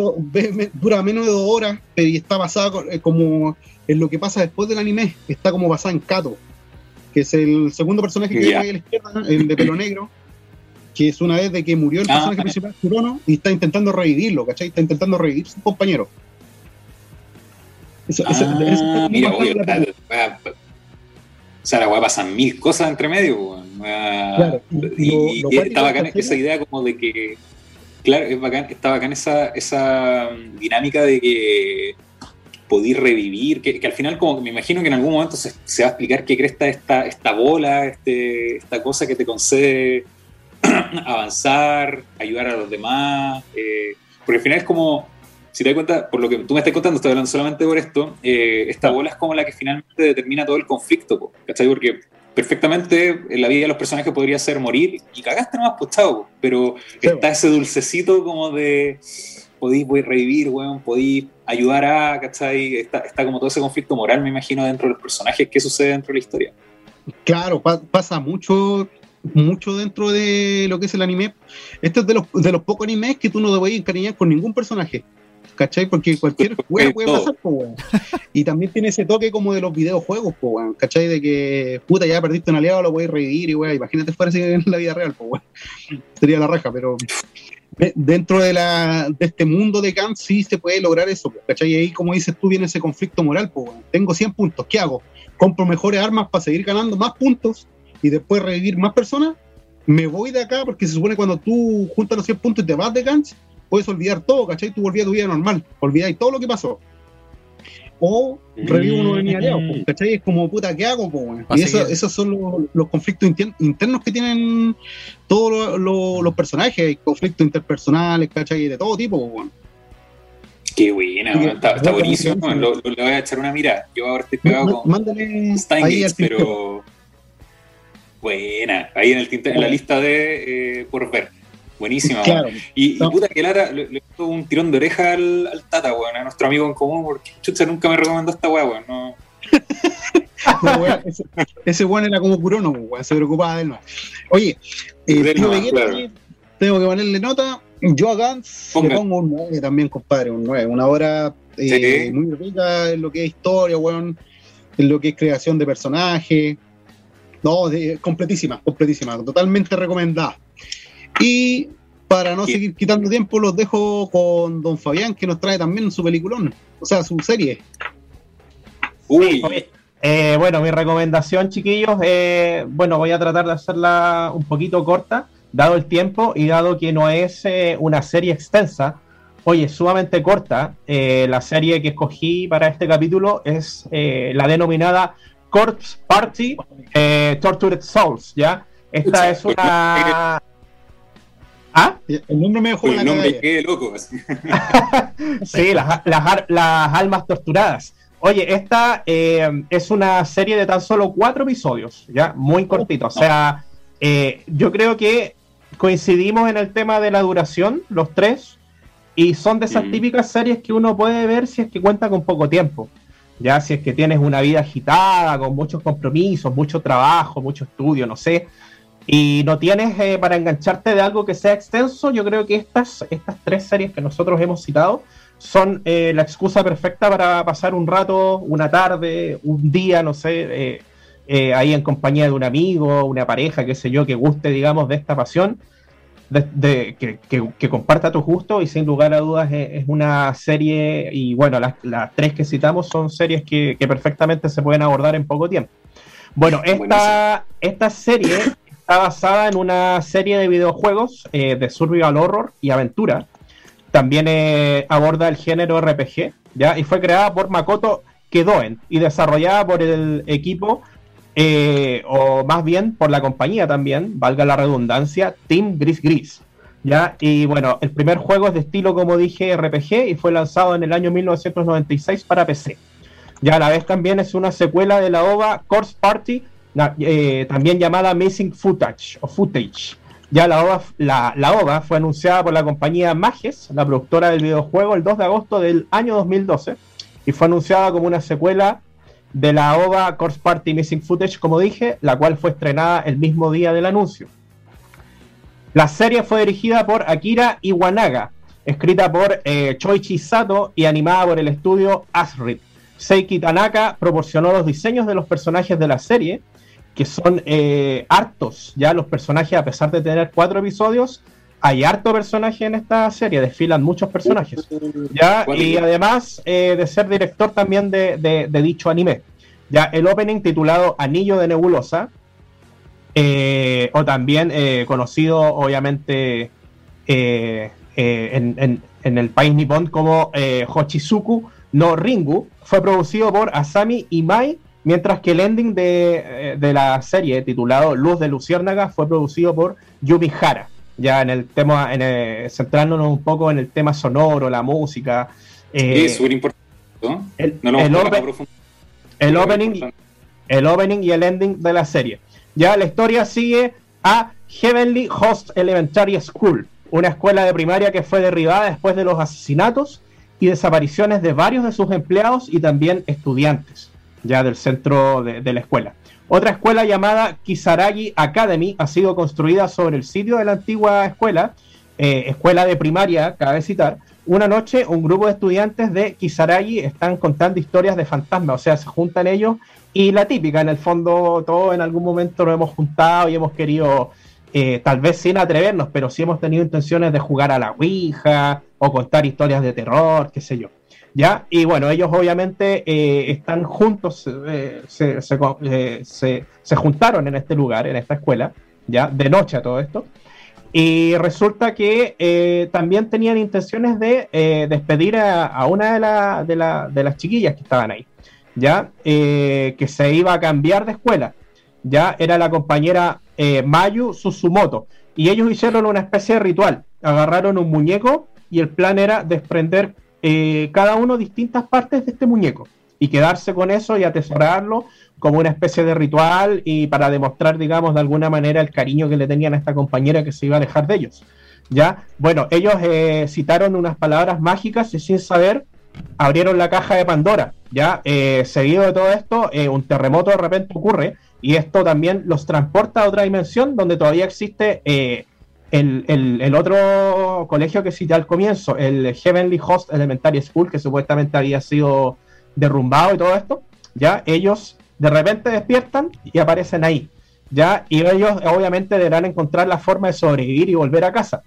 dura menos de dos horas y está basada como en lo que pasa después del anime. Está como basada en Kato que es el segundo personaje que viene ahí a la izquierda, el de pelo negro, que es una vez de que murió el ah. personaje principal, Kurono, y está intentando revivirlo, ¿cachai? Está intentando revivir su compañero. Eso, ah, mira, oye, o sea, la weá pasan mil cosas entre medio, claro, y, y, está bacán esa idea como de que, claro, es bacán, está bacán esa, esa dinámica de que podí revivir, que, al final como que me imagino que en algún momento se, va a explicar qué cresta esta, esta bola, este, esta cosa que te concede [clears throat] avanzar, ayudar a los demás, eh, porque al final es como, si te das cuenta, por lo que tú me estás contando, estoy hablando solamente por esto, eh, esta bola es como la que finalmente determina todo el conflicto, ¿cachai? Porque perfectamente en la vida de los personajes podría ser morir y cagaste nomás, pues pero está ese dulcecito como de podéis revivir, weón, podéis ayudar a, ¿cachai? Está, está como todo ese conflicto moral, me imagino, dentro de los personajes. ¿Qué sucede dentro de la historia? Claro, pasa mucho mucho dentro de lo que es el anime. Este es de los, de los pocos animes que tú no debes encariñar con ningún personaje. ¿Cachai? Porque cualquier [laughs] juego puede pasar, weón. Y también tiene ese toque como de los videojuegos, weón. ¿Cachai? De que, puta, ya perdiste un aliado, lo puedes revivir y weón. Imagínate fuera así en la vida real, weón. Sería la raja, pero dentro de, la, de este mundo de Kant sí se puede lograr eso, ¿cachai? Y ahí, como dices tú, viene ese conflicto moral, pues, tengo 100 puntos, ¿qué hago? ¿Compro mejores armas para seguir ganando más puntos y después revivir más personas? ¿Me voy de acá? Porque se supone cuando tú juntas los 100 puntos y te vas de Gantz, puedes olvidar todo, ¿cachai? Tú volvías a tu vida normal, olvidáis todo lo que pasó o revivo uno de mis aliados, mm. ¿cachai? Es como, puta, ¿qué hago? Y eso, esos son los, conflictos internos que tienen todos los personajes, conflictos interpersonales, ¿cachai? De todo tipo, Qué buena, está, buenísimo. Lo, le voy a echar una mirada. Yo ahora estoy pegado con Steingate, pero. Buena, ahí en, el en la lista de eh, por ver. Buenísima, y, puta que Lara le, le dio un tirón de oreja al, Tata, weón, a nuestro amigo en común, porque Chucha nunca me recomendó esta weá, weón. No. [laughs] ese, weón era como Curono, weón, se preocupaba de él más. Oye, eh, tengo que ponerle nota. Yo a Gantz le pongo un 9 también, compadre, un 9. Una hora eh, muy rica en lo que es historia, weón, en lo que es creación de personajes. No, completísima, completísima, totalmente recomendada. Y para no seguir quitando tiempo, los dejo con Don Fabián, que nos trae también su peliculón, o sea, su serie. Uy. Eh, bueno, mi recomendación, chiquillos, eh, bueno, voy a tratar de hacerla un poquito corta, dado el tiempo y dado que no es eh, una serie extensa. Oye, sumamente corta. la serie que escogí para este capítulo es la denominada Corpse Party Tortured Souls, ¿ya? Esta es una ¿Ah? El nombre me dejó El nombre qué loco. [laughs] sí, las, las, almas torturadas. Oye, esta eh, es una serie de tan solo cuatro episodios, ya, muy cortito. O sea, eh, yo creo que coincidimos en el tema de la duración, los tres, y son de esas mm. típicas series que uno puede ver si es que cuenta con poco tiempo. Ya, si es que tienes una vida agitada, con muchos compromisos, mucho trabajo, mucho estudio, no sé y no tienes eh, para engancharte de algo que sea extenso, yo creo que estas, estas tres series que nosotros hemos citado son eh, la excusa perfecta para pasar un rato, una tarde, un día, no sé, eh, ahí en compañía de un amigo, una pareja, qué sé yo, que guste, digamos, de esta pasión, de, que, comparta tu gusto y sin lugar a dudas es, una serie, y bueno, las, tres que citamos son series que, perfectamente se pueden abordar en poco tiempo. Bueno, esta, esta serie basada en una serie de videojuegos eh, de survival horror y aventura. También eh, aborda el género RPG, ¿ya? Y fue creada por Makoto Kedoen y desarrollada por el equipo, eh, o más bien por la compañía también, valga la redundancia, Team Gris Gris. ¿ya? Y bueno, el primer juego es de estilo, como dije, RPG y fue lanzado en el año 1996 para PC. Ya a la vez también es una secuela de la OVA Course Party eh, también llamada Missing Footage o Footage. Ya la OVA, la, la fue anunciada por la compañía Mages, la productora del videojuego, el 2 de agosto del año 2012 y fue anunciada como una secuela de la OVA Course Party Missing Footage, como dije, la cual fue estrenada el mismo día del anuncio. La serie fue dirigida por Akira Iwanaga, escrita por eh, Choichi Sato y animada por el estudio Asrid. Seiki Tanaka proporcionó los diseños de los personajes de la serie que son eh, hartos. Ya los personajes, a pesar de tener cuatro episodios, hay harto personaje en esta serie, desfilan muchos personajes. ¿ya? Y además eh, de ser director también de, dicho anime. Ya el opening titulado Anillo de Nebulosa, eh, o también conocido obviamente en, en, el país nipón como Hochizuku no Ringu, fue producido por Asami Imai Mientras que el ending de, eh, la serie, titulado Luz de Luciérnaga, fue producido por Yumi Hara. Ya en el tema, en centrándonos un poco en el tema sonoro, la música. Eh, es súper importante. El, el, opening, el opening y el ending de la serie. Ya la historia sigue a Heavenly Host Elementary School, una escuela de primaria que fue derribada después de los asesinatos y desapariciones de varios de sus empleados y también estudiantes ya del centro de, la escuela. Otra escuela llamada Kisaragi Academy ha sido construida sobre el sitio de la antigua escuela, eh, escuela de primaria, cabe citar. Una noche, un grupo de estudiantes de Kisaragi están contando historias de fantasmas, o sea, se juntan ellos y la típica, en el fondo, todos en algún momento nos hemos juntado y hemos querido, eh, tal vez sin atrevernos, pero sí hemos tenido intenciones de jugar a la Ouija o contar historias de terror, qué sé yo. ¿Ya? Y bueno, ellos obviamente eh, están juntos, eh, eh, se, juntaron en este lugar, en esta escuela, ¿ya? De noche a todo esto. Y resulta que también tenían intenciones de despedir a, una de, de, las chiquillas que estaban ahí, ¿ya? que se iba a cambiar de escuela, ¿ya? Era la compañera Mayu Susumoto. Y ellos hicieron una especie de ritual. Agarraron un muñeco y el plan era desprender eh, cada uno distintas partes de este muñeco y quedarse con eso y atesorarlo como una especie de ritual y para demostrar, digamos, de alguna manera el cariño que le tenían a esta compañera que se iba a dejar de ellos. ¿Ya? Bueno, ellos eh, citaron unas palabras mágicas y sin saber abrieron la caja de Pandora. ¿Ya? Eh, seguido de todo esto, un terremoto de repente ocurre y esto también los transporta a otra dimensión donde todavía existe el, otro colegio que cité al comienzo, el Heavenly Host Elementary School, que supuestamente había sido derrumbado y todo esto, ya ellos de repente despiertan y aparecen ahí, ya, y ellos obviamente deberán encontrar la forma de sobrevivir y volver a casa.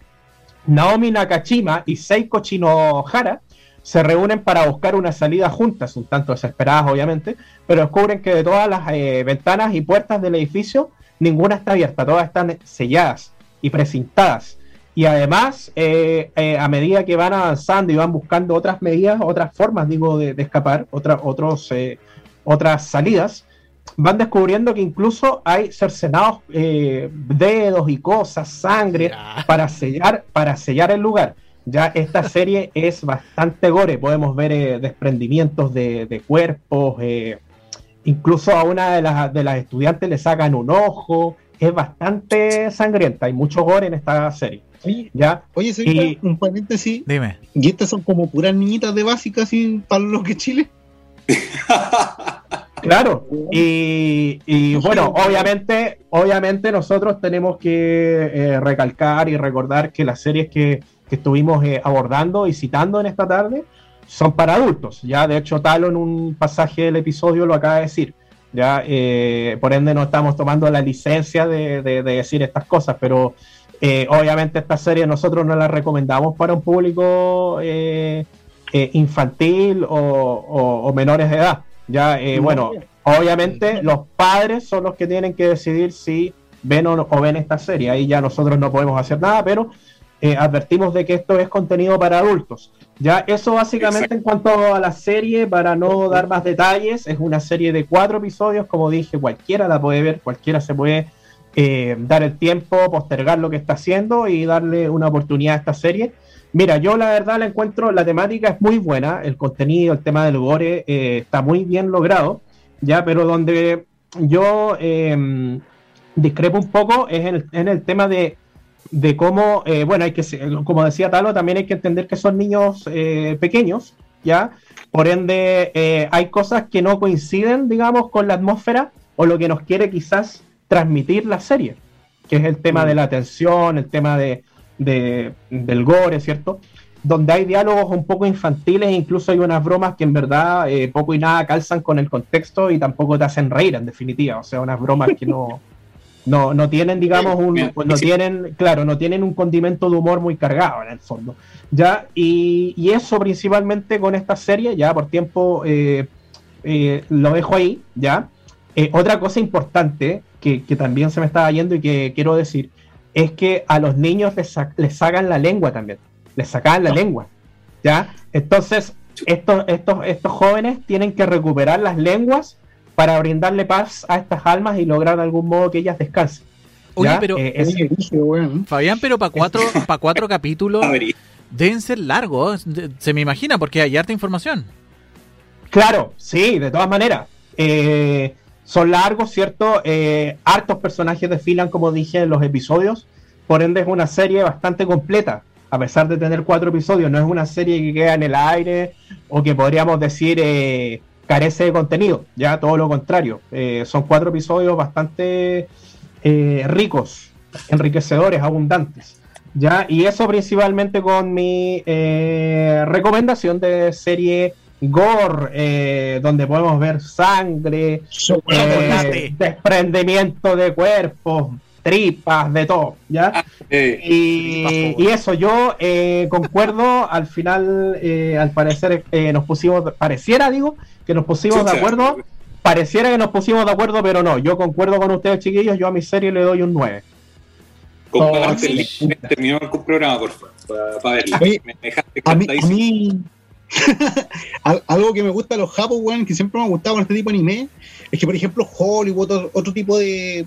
Naomi Nakashima y Seiko Chinohara se reúnen para buscar una salida juntas, un tanto desesperadas obviamente, pero descubren que de todas las eh, ventanas y puertas del edificio, ninguna está abierta, todas están selladas y precintadas. Y además, eh, eh, a medida que van avanzando y van buscando otras medidas, otras formas, digo, de, escapar, otra, otros, eh, otras salidas, van descubriendo que incluso hay cercenados dedos y cosas, sangre, para sellar, para sellar el lugar. Ya esta [laughs] serie es bastante gore, podemos ver desprendimientos de, de cuerpos, incluso a una de las, de las estudiantes le sacan un ojo, es bastante sangrienta, hay mucho gore en esta serie. ¿ya? Oye, y, un paréntesis. Dime. ¿Y estas son como puras niñitas de básica sin para lo que Chile? [laughs] Claro, y, y bueno, obviamente, obviamente nosotros tenemos que eh, recalcar y recordar que las series que, que estuvimos eh, abordando y citando en esta tarde son para adultos. Ya, de hecho, Talo en un pasaje del episodio lo acaba de decir. Ya, eh, por ende, no estamos tomando la licencia de, de- de decir estas cosas, pero eh, obviamente esta serie nosotros no la recomendamos para un público eh, eh, infantil o, o- o menores de edad. Ya, eh, No. bueno, obviamente los padres son los que tienen que decidir si ven o, no- o ven esta serie. Ahí ya nosotros no podemos hacer nada, pero eh, advertimos de que esto es contenido para adultos. Ya, eso básicamente en cuanto a la serie, para no dar más detalles, es una serie de cuatro episodios, como dije, cualquiera la puede ver, cualquiera se puede eh, dar el tiempo, postergar lo que está haciendo y darle una oportunidad a esta serie. Mira, yo la verdad la encuentro, la temática es muy buena, el contenido, el tema del gore eh, está muy bien logrado, ya, pero donde yo eh, discrepo un poco es en el tema de, de cómo, eh, bueno, hay que, como decía Talo, también hay que entender que son niños eh, pequeños, ya, por ende eh, hay cosas que no coinciden, digamos, con la atmósfera o lo que nos quiere quizás transmitir la serie, que es el tema de la tensión, el tema de, de- del gore, ¿cierto? Donde hay diálogos un poco infantiles, incluso hay unas bromas que en verdad poco y nada calzan con el contexto y tampoco te hacen reír, en definitiva. O sea, unas bromas que no, [laughs] no, no tienen, digamos, un, Bien, no sí. tienen, claro, no tienen un condimento de humor muy cargado en el fondo. Ya, y, y eso principalmente con esta serie, ya por tiempo eh, eh, lo dejo ahí, ya. Eh, otra cosa importante que, que también se me estaba yendo y que quiero decir es que a los niños les, sa- les sacan la lengua también, les sacan la lengua, ¿ya? Entonces, estos, estos, estos jóvenes tienen que recuperar las lenguas para brindarle paz a estas almas y lograr de algún modo que ellas descansen. Oye, ¿ya? pero- Eh, es- weón. Fabián, pero para cuatro, [laughs] para cuatro capítulos A ver, y- deben ser largos, se me imagina, porque hay harta información. Claro, sí, de todas maneras. Eh, son largos, ¿cierto? Eh, hartos personajes desfilan, como dije, en los episodios. Por ende, es una serie bastante completa. A pesar de tener cuatro episodios, no es una serie que queda en el aire o que podríamos decir eh, carece de contenido. Ya todo lo contrario. Eh, son cuatro episodios bastante eh, ricos, enriquecedores, abundantes. ¿ya? Y eso principalmente con mi eh, recomendación de serie Gore, donde podemos ver sangre, desprendimiento de cuerpos, tripas, de todo, ¿ya? eh, Y, y eso, yo eh, concuerdo, [laughs] al final, eh, al parecer, eh, nos pusimos, pareciera, digo, que nos pusimos de acuerdo, pareciera que nos pusimos de acuerdo, pero no, yo concuerdo con ustedes, chiquillos, yo a mi serie le doy un 9. Comparte Oh, el sí. link. Terminó el programa, por favor, para verla. Oye, me dejaste A mí, a mí algo que me gusta de los japos, weón, que siempre me ha gustado con este tipo de anime, es que, por ejemplo, Hollywood, otro, otro tipo de,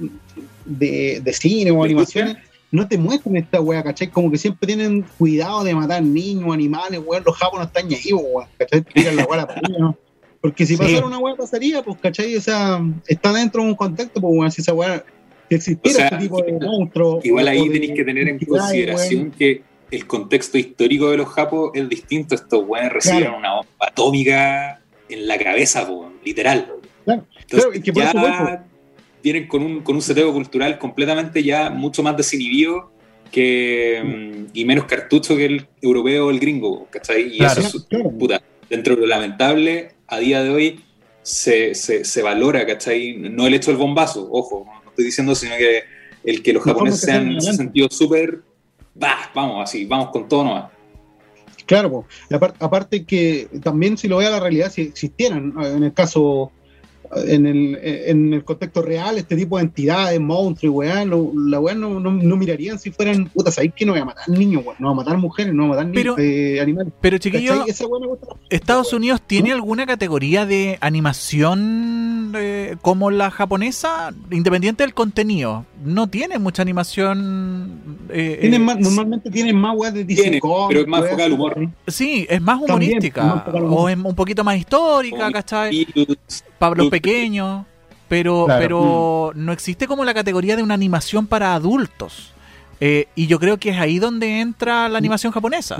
de, de cine o ¿De animaciones, no te muestran esta weá, ¿cachai? Como que siempre tienen cuidado de matar niños, animales, weón, los japos no están ni ahí, weón, ¿cachai? Tiran la weá a ¿no? Porque si Sí. pasara una weá pasaría, pues, ¿cachai? O sea, está dentro de un contexto, pues, weón, si esa weá, si existiera O sea, este tipo de monstruos. Igual ahí tenéis que tener en consideración weón. que el contexto histórico de los japos es distinto. Estos weones reciben Claro. una bomba atómica en la cabeza, po, literal. Claro, Entonces, claro, y que por ya eso vienen con un, con un seteo cultural completamente ya mucho más desinhibido que, mm, y menos cartucho que el europeo o el gringo, ¿cachai? Y eso es, puta, dentro de lo lamentable, a día de hoy se, se, se valora, ¿cachai? No el hecho del bombazo, ojo, no, estoy diciendo, sino que el que los japoneses sean en ese sentido súper, bah, vamos, así, vamos con todo nomás. Claro, po. Y apar- aparte que también si lo ve a la realidad, si existieran, eh, en el caso, en el, en el contexto real, este tipo de entidades, monstruos y weá, lo- la weá no, no, no mirarían si fueran, puta, ¿sabéis que no voy a matar niños, weón? No voy a matar mujeres, no voy a matar niños, Pero- eh, animales. Pero chiquillo, weá. ¿Estados Unidos tiene alguna categoría de animación eh, como la japonesa? Independiente del contenido, no tiene mucha animación. eh, Tienen eh, más, normalmente tienen más weá de pero es más weá, enfocada al. Sí, es más También, humorística. más humor. o es un poquito más histórica, ¿cachai? Beatles, Para los pequeños. Pero, Claro. pero no existe como la categoría de una animación para adultos. Eh, y yo creo que es ahí donde entra la animación japonesa.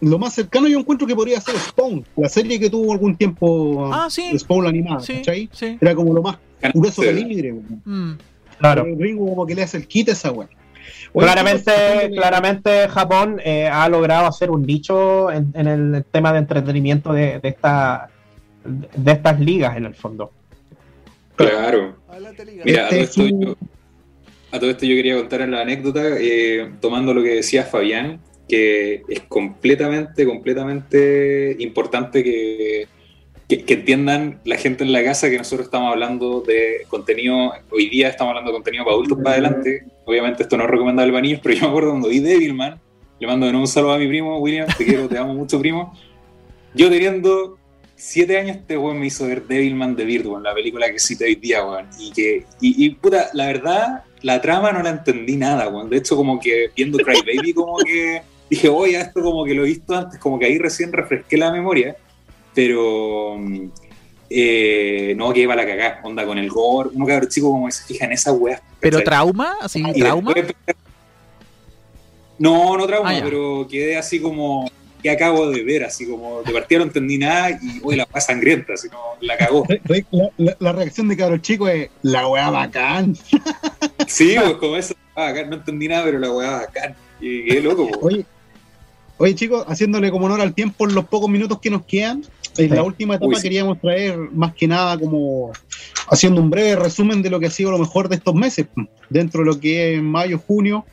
lo más cercano yo encuentro que podría ser Spawn, la serie que tuvo algún tiempo Ah, sí. Spawn animada, Sí, ¿cachai? sí. Era como lo más grueso Sí. calibre. weón. Mm. Claro. Pero el gringo como que le hace el kit a esa weá. Claramente, claramente Japón eh, ha logrado hacer un nicho en, en el tema de entretenimiento de, de, esta, de estas ligas en el fondo. Claro. Mira, a todo, Este esto yo, a todo esto yo quería contar la anécdota, eh, tomando lo que decía Fabián, que es completamente, completamente importante que, que, que entiendan la gente en la casa que nosotros estamos hablando de contenido, hoy día estamos hablando de contenido para adultos para adelante, obviamente esto no es recomendable para niños, pero yo me acuerdo cuando vi Devilman, le mando de nuevo un saludo a mi primo, William, te quiero, te amo mucho primo, yo teniendo siete años este weón me hizo ver Devilman de Birdman, la película que cité hoy día, weón. Y que, y, y, puta, la verdad, la trama no la entendí nada, weón. De hecho, como que viendo Cry Baby, como que [laughs] dije, oye, esto como que lo he visto antes, como que ahí recién refresqué la memoria. Pero mm, eh, no, que iba a la cagá, onda con el gore, uno cabrón chico como que se fija en esas weas. Pero trauma, así, trauma. después- No, no trauma, Ah, pero quedé así como que acabo de ver, así como de partida no entendí nada y oye la weá sangrienta, así no la cagó. [laughs] La, la- la reacción de cabros chico es la weá bacán. [laughs] Sí, pues como eso, ah, acá no entendí nada, pero la weá bacán. Y qué loco, po. Oye, oye chicos, haciéndole como honor al tiempo en los pocos minutos que nos quedan, en Sí. la última etapa Uy, sí. queríamos traer más que nada como haciendo un breve resumen de lo que ha sido lo mejor de estos meses, dentro de lo que es mayo, junio.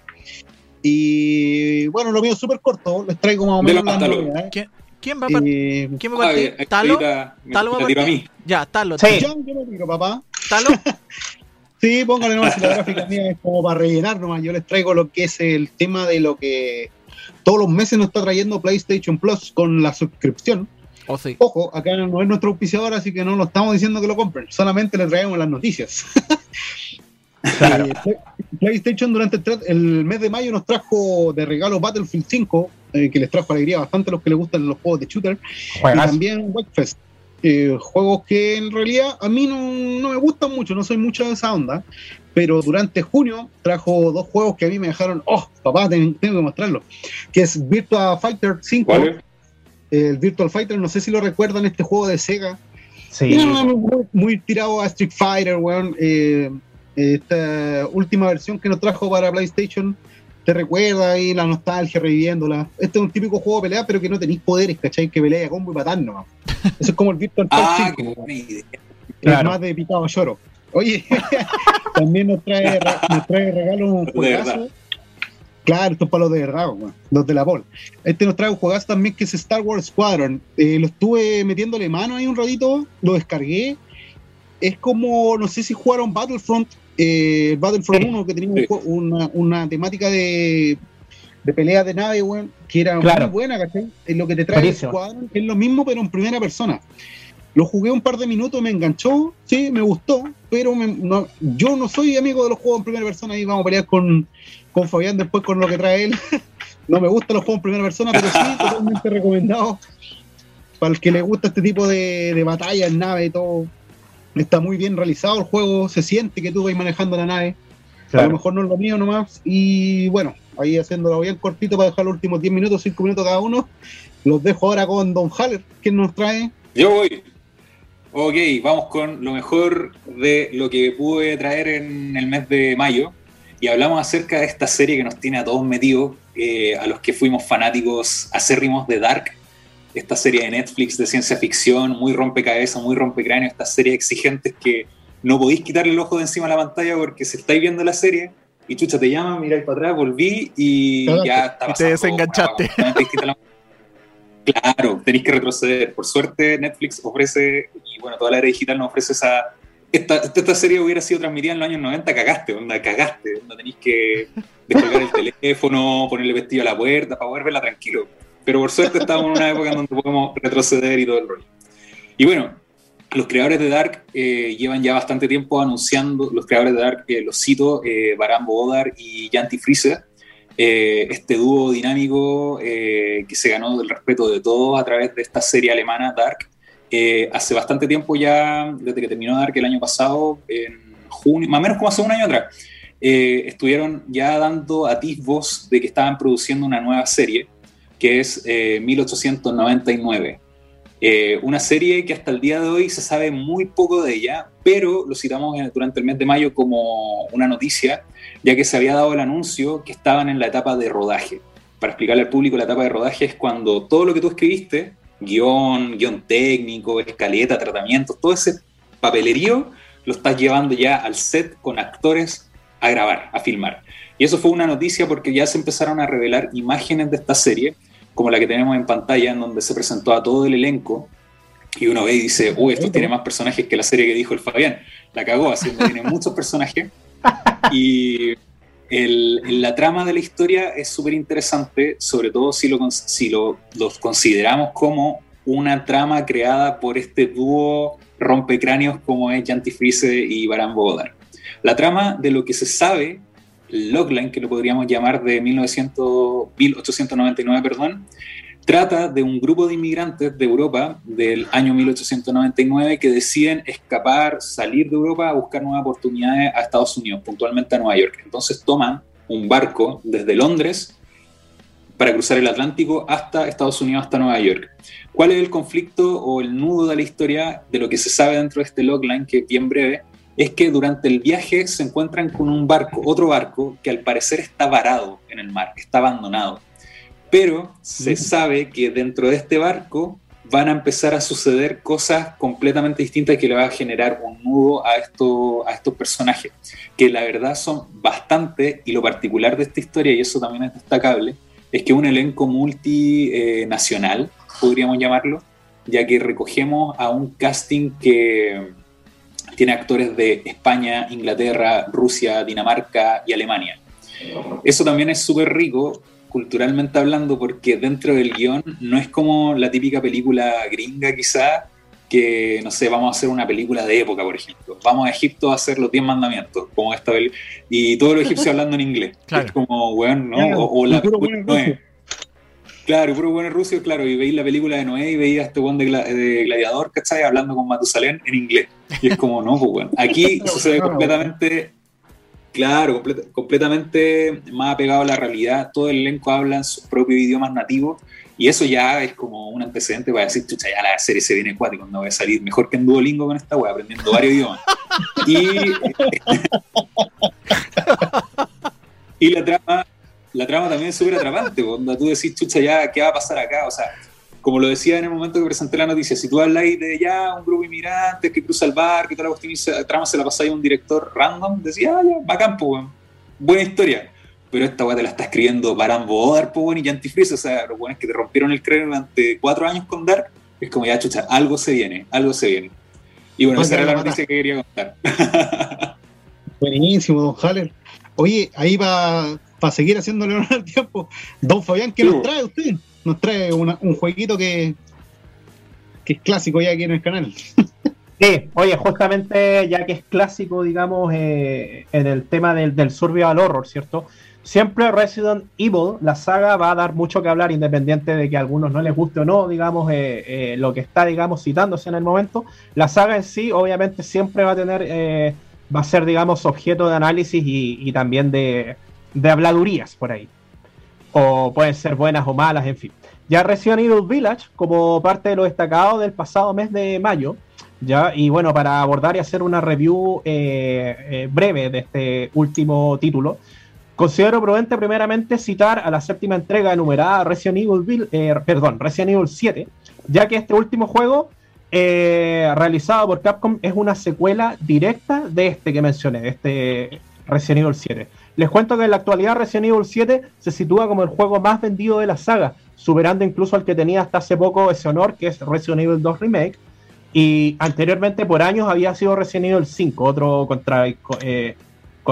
Y bueno, lo mío es súper corto, les traigo más o menos la. ¿Quién, quién va a partir? Eh, ¿Quién va a Ah, partir? ahí ¿Talo? ¿Talo va a partir? mí. Ya, Talo. Sí. yo me tiro, papá. Talo. [laughs] Sí, póngale nomás si la gráfica mía es como para rellenar nomás. Yo les traigo lo que es el tema de lo que todos los meses nos está trayendo PlayStation Plus con la suscripción. O sí. Ojo, acá no es nuestro auspiciador, así que no lo estamos diciendo que lo compren, solamente les traemos las noticias. [laughs] Claro. Eh, PlayStation durante el, mes de mayo nos trajo de regalo Battlefield 5, eh, que les trajo alegría bastante a los que les gustan los juegos de shooter, y también Wreckfest. Eh, juegos que en realidad a mí no, no me gustan mucho, no soy mucho de esa onda, pero durante junio trajo dos juegos que a mí me dejaron, oh, papá, ten- tengo que mostrarlo, que es Virtua Fighter 5, ¿Cuál es? el Virtual Fighter, no sé si lo recuerdan, este juego de Sega, Sí. no, no, muy, muy tirado a Street Fighter, weón. Eh, esta última versión que nos trajo para PlayStation te recuerda ahí la nostalgia reviviéndola. Este es un típico juego de pelea, pero que no tenéis poderes, ¿cachai? Que pelea a combo y patán nomás. Eso es como el Virtual Ah, Fighter qué 5, buena idea. es Claro. más de picado lloro. Oye, [laughs] también nos trae, nos trae regalo un juegazo. Claro, estos palos de verdad, weón, los de la Pol. Este nos trae un juegazo también que es Star Wars Squadron. Eh, lo estuve metiéndole mano ahí un ratito, lo descargué. Es como, no sé si jugaron Battlefront, eh, Battlefront Sí. 1, que tenía un una, una temática de, de pelea de nave, weón, que era Claro. muy buena, ¿cachai? Es lo que te trae Buenísimo. Squadron, es lo mismo, pero en primera persona. Lo jugué un par de minutos, me enganchó, sí, me gustó, pero me- no- yo no soy amigo de los juegos en primera persona y vamos a pelear con, con Fabián después con lo que trae él. [laughs] No me gustan los juegos en primera persona, pero sí, totalmente recomendado. Para el que le gusta este tipo de, de batalla en nave y todo, está muy bien realizado el juego, se siente que tú vas manejando la nave. A lo mejor no es lo mío nomás. Y bueno, ahí haciéndolo bien cortito para dejar los últimos 10 minutos, 5 minutos cada uno. Los dejo ahora con Don Haller, que nos trae. Yo voy. Ok, vamos con lo mejor de lo que pude traer en el mes de mayo. Y hablamos acerca de esta serie que nos tiene a todos metidos, eh, a los que fuimos fanáticos acérrimos de Dark. Esta serie de Netflix de ciencia ficción, muy rompecabezas, muy rompecráneo, estas series exigentes que no podéis quitarle el ojo de encima a la pantalla porque si estáis viendo la serie y chucha te llama, miráis para atrás, volví y ya está Y te desenganchaste. Claro, tenéis que retroceder. Por suerte, Netflix ofrece, y bueno, toda la era digital nos ofrece esa. Esta, esta serie hubiera sido transmitida en los años 90, cagaste, onda, cagaste. Onda, tenéis que descolgar el [laughs] teléfono, ponerle vestido a la puerta para poder verla tranquilo. Pero por suerte estamos en una época en donde podemos retroceder y todo el rollo. Y bueno, los creadores de Dark eh, llevan ya bastante tiempo anunciando, los creadores de Dark, eh, los cito, eh, Baran Bodar y Janti Freezer, eh, este dúo dinámico eh, que se ganó el respeto de todos a través de esta serie alemana Dark. Eh, hace bastante tiempo ya, desde que terminó Dark el año pasado, en junio, más o menos como hace un año atrás, estuvieron ya dando atisbos de que estaban produciendo una nueva serie. Que es 1899. Eh, una serie que hasta el día de hoy se sabe muy poco de ella, pero lo citamos durante el mes de mayo como una noticia, ya que se había dado el anuncio que estaban en la etapa de rodaje. Para explicarle al público, la etapa de rodaje es cuando todo lo que tú escribiste, guion, guion técnico, escaleta, tratamientos, todo ese papelerío, lo estás llevando ya al set con actores a grabar, a filmar. Y eso fue una noticia porque ya se empezaron a revelar imágenes de esta serie como la que tenemos en pantalla, en donde se presentó a todo el elenco, y uno ve y dice, uy, esto tiene más personajes que la serie que dijo el Fabián. La cagó, así que tiene [laughs] muchos personajes. Y la trama de la historia es súper interesante, sobre todo si, lo, si lo, los consideramos como una trama creada por este dúo rompecráneos como es Janty Freeze y Baran Bodar. La trama de lo que se sabe logline, que lo podríamos llamar de 1900, 1899, perdón, trata de un grupo de inmigrantes de Europa del año 1899 que deciden escapar, salir de Europa a buscar nuevas oportunidades a Estados Unidos, puntualmente a Nueva York. Entonces toman un barco desde Londres para cruzar el Atlántico hasta Estados Unidos, hasta Nueva York. ¿Cuál es el conflicto o el nudo de la historia de lo que se sabe dentro de este logline, que es bien breve? Es que durante el viaje se encuentran con un barco, otro barco, que al parecer está varado en el mar, está abandonado. Pero se sabe que dentro de este barco van a empezar a suceder cosas completamente distintas que le va a generar un nudo a, esto, a estos personajes, que la verdad son bastante, y lo particular de esta historia, y eso también es destacable, es que un elenco multinacional, podríamos llamarlo, ya que recogemos a un casting que tiene actores de España, Inglaterra, Rusia, Dinamarca y Alemania. Eso también es súper rico culturalmente hablando porque dentro del guion no es como la típica película gringa quizá, que no sé, vamos a hacer una película de época, por ejemplo. Vamos a Egipto a hacer los 10 mandamientos, como esta y todos los egipcios [laughs] hablando en inglés. Es como, bueno, ¿no? o, la Claro, puro bueno ruso, claro, y veis la película de Noé y veías a este buen de, Gladiador, ¿cachai? Hablando con Matusalén en inglés. Y es como, no, pues bueno. Aquí [laughs] sucede completamente, claro, completamente más apegado a la realidad. Todo el elenco habla en sus propios idiomas nativos y eso ya es como un antecedente para decir, chucha, ya la serie se viene cuático, cuando voy a salir mejor que en Duolingo con esta wea, aprendiendo varios idiomas. Y, [laughs] [laughs] y la trama la trama también es súper atrapante, cuando tú decís, chucha, ya, ¿qué va a pasar acá? O sea, como lo decía en el momento que presenté la noticia, si tú hablas de ya un grupo de inmigrantes que cruza el bar, que toda la cuestión, trama se la pasa a un director random, decía, ah, ya, bacán, pues, buena historia. Pero esta weá te la está escribiendo Baran Bodar, pues, y Antifreeze, o sea, los buenos que te rompieron el cráneo durante cuatro años con Dark, es como, ya, chucha, algo se viene, algo se viene. Y bueno, esa era la noticia que quería contar. [laughs] Buenísimo, don Haller. Oye, ahí va para seguir haciéndole honor al tiempo, don Fabián, ¿qué nos trae usted? Nos trae un jueguito que, que es clásico ya aquí en el canal. [laughs] Sí, oye, justamente ya que es clásico, digamos, eh, en el tema del, del survival horror, ¿cierto? Siempre Resident Evil, la saga, va a dar mucho que hablar, independiente de que a algunos no les guste o no, digamos, eh, eh, lo que está, digamos, citándose en el momento. La saga en sí, obviamente, siempre va a tener, va a ser, digamos, objeto de análisis y también de, de habladurías por ahí. O pueden ser buenas o malas, en fin. Ya Resident Evil Village, como parte de lo destacado del pasado mes de mayo, ya, y bueno, para abordar y hacer una review eh, eh, breve de este último título, considero prudente primeramente citar a la séptima entrega enumerada Resident Evil, eh, perdón, Resident Evil 7, ya que este último juego realizado por Capcom es una secuela directa de este que mencioné, de este Resident Evil 7. Les cuento que en la actualidad Resident Evil 7 se sitúa como el juego más vendido de la saga, superando incluso al que tenía hasta hace poco ese honor, que es Resident Evil 2 Remake. Y anteriormente, por años, había sido Resident Evil 5, otro contra, eh,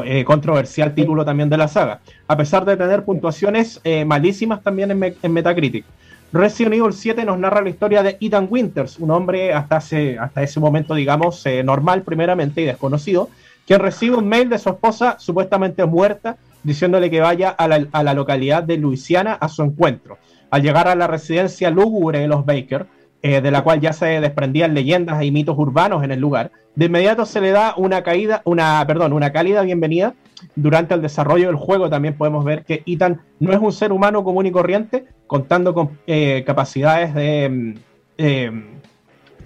eh, controversial título también de la saga, a pesar de tener puntuaciones eh, malísimas también en, Metacritic. Resident Evil 7 nos narra la historia de Ethan Winters, un hombre hasta, hasta ese momento, digamos, normal primeramente y desconocido, quien recibe un mail de su esposa supuestamente muerta diciéndole que vaya a la, localidad de Luisiana a su encuentro. Al llegar a la residencia lúgubre de los Baker, eh, de la cual ya se desprendían leyendas y mitos urbanos en el lugar, de inmediato se le da una caída, una, perdón, una cálida bienvenida. Durante el desarrollo del juego también podemos ver que Ethan no es un ser humano común y corriente, contando con eh, capacidades de mm, eh,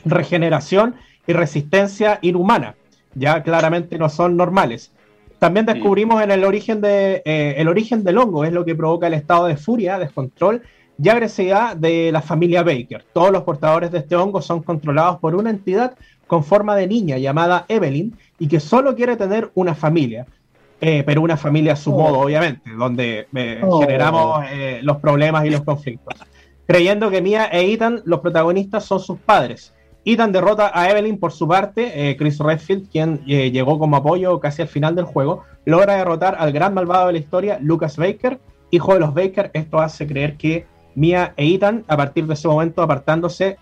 regeneración y resistencia inhumana. Ya claramente no son normales. También descubrimos en el origen, de, eh, el origen del hongo, es lo que provoca el estado de furia, descontrol y agresividad de la familia Baker. Todos los portadores de este hongo son controlados por una entidad con forma de niña llamada Evelyn y que solo quiere tener una familia. Eh, pero una familia a su modo, oh. obviamente, donde eh, oh. generamos eh, los problemas y los conflictos. Creyendo que Mia e Ethan, los protagonistas, son sus padres. Ethan derrota a Evelyn por su parte. Chris Redfield, quien llegó como apoyo casi al final del juego, logra derrotar al gran malvado de la historia, Lucas Baker, hijo de los Baker. Esto hace creer que Mia e Ethan, a partir de ese momento apartándose,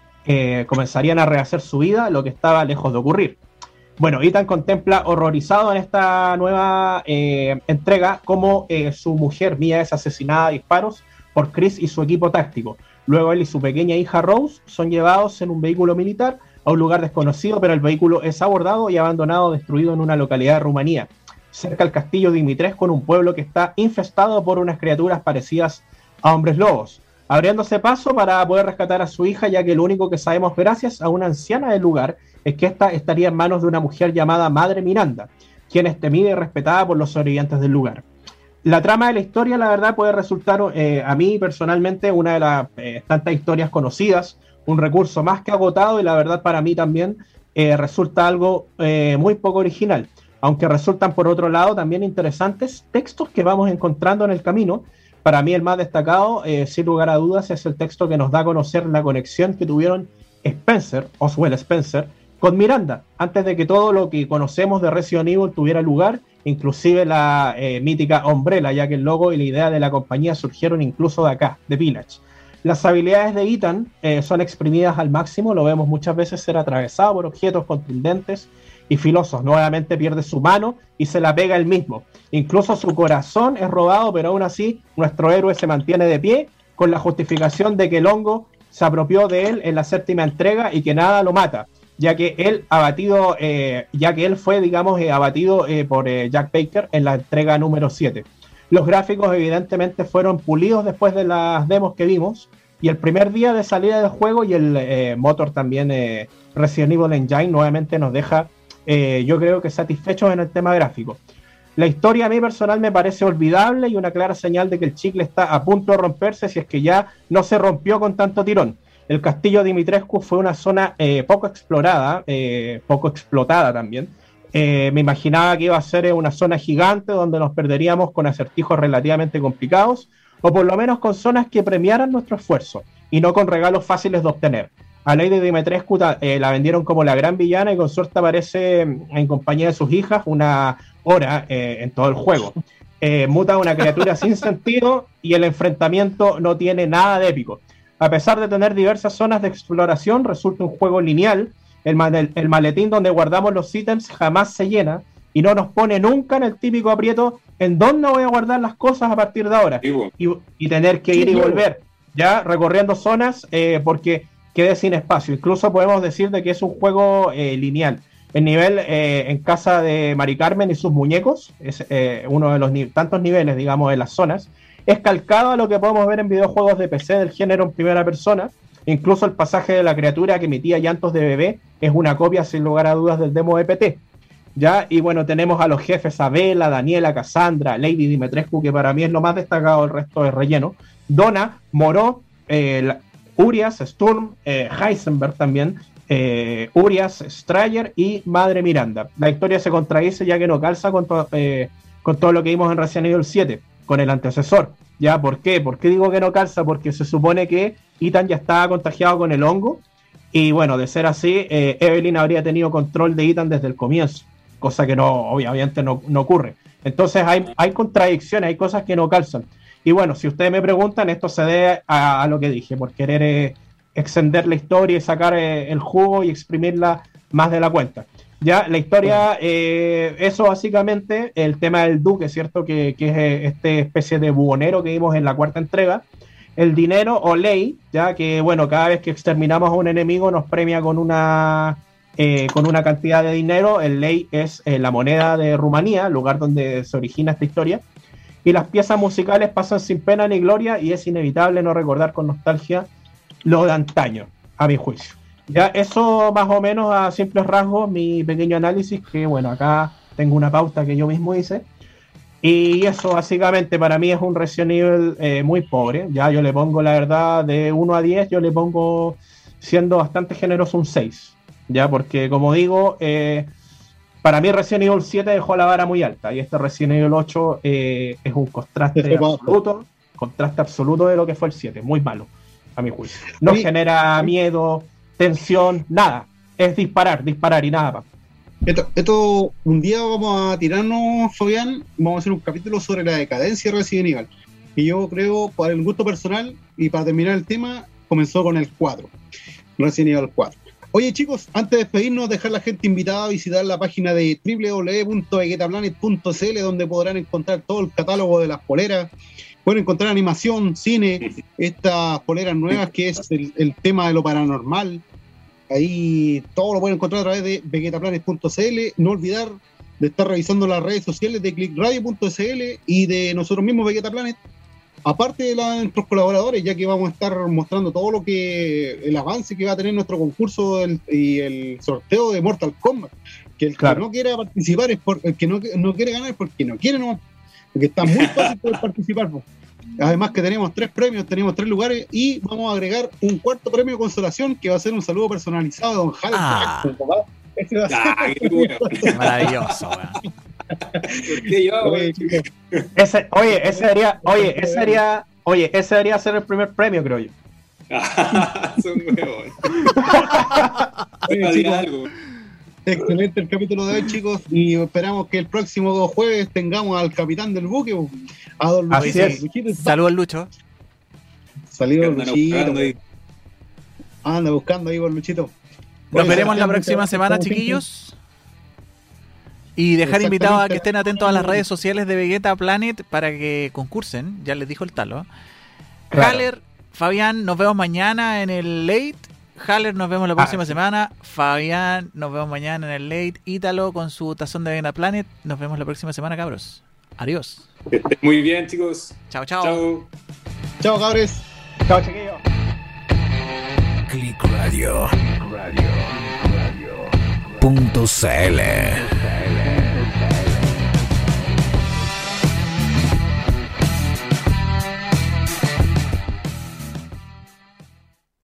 comenzarían a rehacer su vida, lo que estaba lejos de ocurrir. Bueno, Ethan contempla horrorizado en esta nueva eh, entrega cómo eh, su mujer Mia es asesinada a disparos por Chris y su equipo táctico. Luego él y su pequeña hija Rose son llevados en un vehículo militar a un lugar desconocido, pero el vehículo es abordado y abandonado, destruido en una localidad de Rumanía, cerca del castillo Dimitrescu, con un pueblo que está infestado por unas criaturas parecidas a hombres lobos abriéndose paso para poder rescatar a su hija, ya que lo único que sabemos gracias a una anciana del lugar es que ésta estaría en manos de una mujer llamada Madre Miranda, quien es temida y respetada por los sobrevivientes del lugar. La trama de la historia, la verdad, puede resultar eh, a mí personalmente una de las eh, tantas historias conocidas, un recurso más que agotado y la verdad para mí también eh, resulta algo muy poco original, aunque resultan por otro lado también interesantes textos que vamos encontrando en el camino. Para mí el más destacado, sin lugar a dudas, es el texto que nos da a conocer la conexión que tuvieron Spencer, Oswell Spencer, con Miranda, antes de que todo lo que conocemos de Resident Evil tuviera lugar, inclusive la eh, mítica Umbrella, ya que el logo y la idea de la compañía surgieron incluso de acá, de Village. Las habilidades de Ethan eh, son exprimidas al máximo, lo vemos muchas veces ser atravesado por objetos contundentes y filosos. Nuevamente pierde su mano y se la pega él mismo. Incluso su corazón es robado, pero aún así nuestro héroe se mantiene de pie con la justificación de que el hongo se apropió de él en la séptima entrega y que nada lo mata, ya que él abatido, eh, ya que él fue, digamos, eh, abatido eh, por Jack Baker en la entrega número 7. Los gráficos evidentemente fueron pulidos después de las demos que vimos y el primer día de salida del juego y el motor también Resident Evil Engine nuevamente nos deja yo creo que satisfechos en el tema gráfico. La historia a mí personal me parece olvidable y una clara señal de que el chicle está a punto de romperse si es que ya no se rompió con tanto tirón. El castillo Dimitrescu fue una zona eh, poco explorada, eh, poco explotada también. me imaginaba que iba a ser una zona gigante donde nos perderíamos con acertijos relativamente complicados o por lo menos con zonas que premiaran nuestro esfuerzo y no con regalos fáciles de obtener. A Lady Dimitrescu eh, la vendieron como la gran villana y con suerte aparece en compañía de sus hijas una hora eh, en todo el juego. Eh, muta una criatura [laughs] sin sentido y el enfrentamiento no tiene nada de épico. A pesar de tener diversas zonas de exploración, resulta un juego lineal. El, maletín donde guardamos los ítems jamás se llena y no nos pone nunca en el típico aprieto en dónde voy a guardar las cosas a partir de ahora y, tener que ir y volver, ya recorriendo zonas porque quede sin espacio. Incluso podemos decir de que es un juego eh, lineal. El nivel eh, en casa de Mari Carmen y sus muñecos, es eh, uno de los tantos niveles, digamos, de las zonas, es calcado a lo que podemos ver en videojuegos de PC del género en primera persona. Incluso el pasaje de la criatura que emitía llantos de bebé es una copia, sin lugar a dudas, del demo de PT. ¿Ya? Y bueno, tenemos a los jefes Abela, Daniela, Cassandra, Lady Dimitrescu, que para mí es lo más destacado del resto de relleno. Donna, Moró, Urias, Sturm, eh, Heisenberg también, eh, Urias, Strayer y Madre Miranda. La historia se contradice ya que no calza con, eh, con todo lo que vimos en Resident Evil 7, con el antecesor. ¿Ya? ¿Por qué? ¿Por qué digo que no calza? Porque se supone que Ethan ya estaba contagiado con el hongo y bueno, de ser así, Evelyn habría tenido control de Ethan desde el comienzo, cosa que no, obviamente no, ocurre. Entonces hay, hay contradicciones, hay cosas que no calzan. Y bueno, si ustedes me preguntan, esto se debe a, lo que dije, por querer eh, extender la historia y sacar eh, el jugo y exprimirla más de la cuenta. Ya, la historia, eh, eso básicamente, el tema del duque, ¿cierto? Que, que es este especie de bubonero que vimos en la cuarta entrega. El dinero o ley, ya que, bueno, cada vez que exterminamos a un enemigo nos premia con una, con una cantidad de dinero. El ley es la moneda de Rumanía, lugar donde se origina esta historia. y las piezas musicales pasan sin pena ni gloria y es inevitable no recordar con nostalgia lo de antaño, a mi juicio. Ya eso más o menos a simples rasgos mi pequeño análisis, que bueno, acá tengo una pauta que yo mismo hice. Y eso básicamente para mí es un Resident Evil eh, muy pobre. Ya yo le pongo la verdad de 1 a 10, yo le pongo siendo bastante generoso un 6. Ya porque como digo, eh, para mí Resident Evil 7 dejó la vara muy alta y este Resident Evil 8 eh, es un contraste absoluto, contraste absoluto de lo que fue el 7, muy malo a mi juicio. No genera miedo, tensión, nada. Es disparar, disparar y nada más. Esto, un día vamos a tirarnos, Fabián, vamos a hacer un capítulo sobre la decadencia de Resident Evil. Y yo creo, por el gusto personal y para terminar el tema, comenzó con el 4, Resident Evil 4. Oye chicos, antes de despedirnos, dejar la gente invitada a visitar la página de www.veguetaplanet.cl donde podrán encontrar todo el catálogo de las poleras. Pueden encontrar animación, cine, estas poleras nuevas que es el tema de lo paranormal, Ahí todo lo pueden encontrar a través de vegetaplanes.cl. No olvidar de estar revisando las redes sociales de clickradio.cl y de nosotros mismos Vegetaplanet. Aparte de, nuestros colaboradores, ya que vamos a estar mostrando todo lo que el avance que va a tener nuestro concurso y el sorteo de Mortal Kombat. Que el que no quiera participar es porque el que no, no quiere ganar es porque no quiere, no. Porque está muy fácil poder participar. Además que tenemos tres premios, tenemos tres lugares y vamos a agregar un cuarto premio de consolación que va a ser un saludo personalizado de Don Jal. Ah. Maravilloso, oye, ese, oye, ese sería, oye, ese sería, oye, ese debería ser el primer premio, creo yo. [laughs] Son nuevos. [laughs] Excelente el capítulo de hoy, chicos. Y esperamos que el próximo jueves tengamos al capitán del buque, a don Luchito. Saludos al Lucho. Saludos, Luchito. Anda buscando ahí por Luchito. Nos veremos la próxima semana, chiquillos. Y dejar invitados a que estén atentos a las redes sociales de Vegeta Planet para que concursen. Ya les dijo el talo. Haller, Fabián, nos vemos mañana en el late Haller, nos vemos la próxima ah, semana. Fabián, nos vemos mañana en el late. Ítalo con su tazón de Vena Planet. Nos vemos la próxima semana, cabros. Adiós. Muy bien, chicos. Chao, chao. Chao, chao cabres. Chao, chiquillos. Click Radio. Radio. Radio. Punto CL.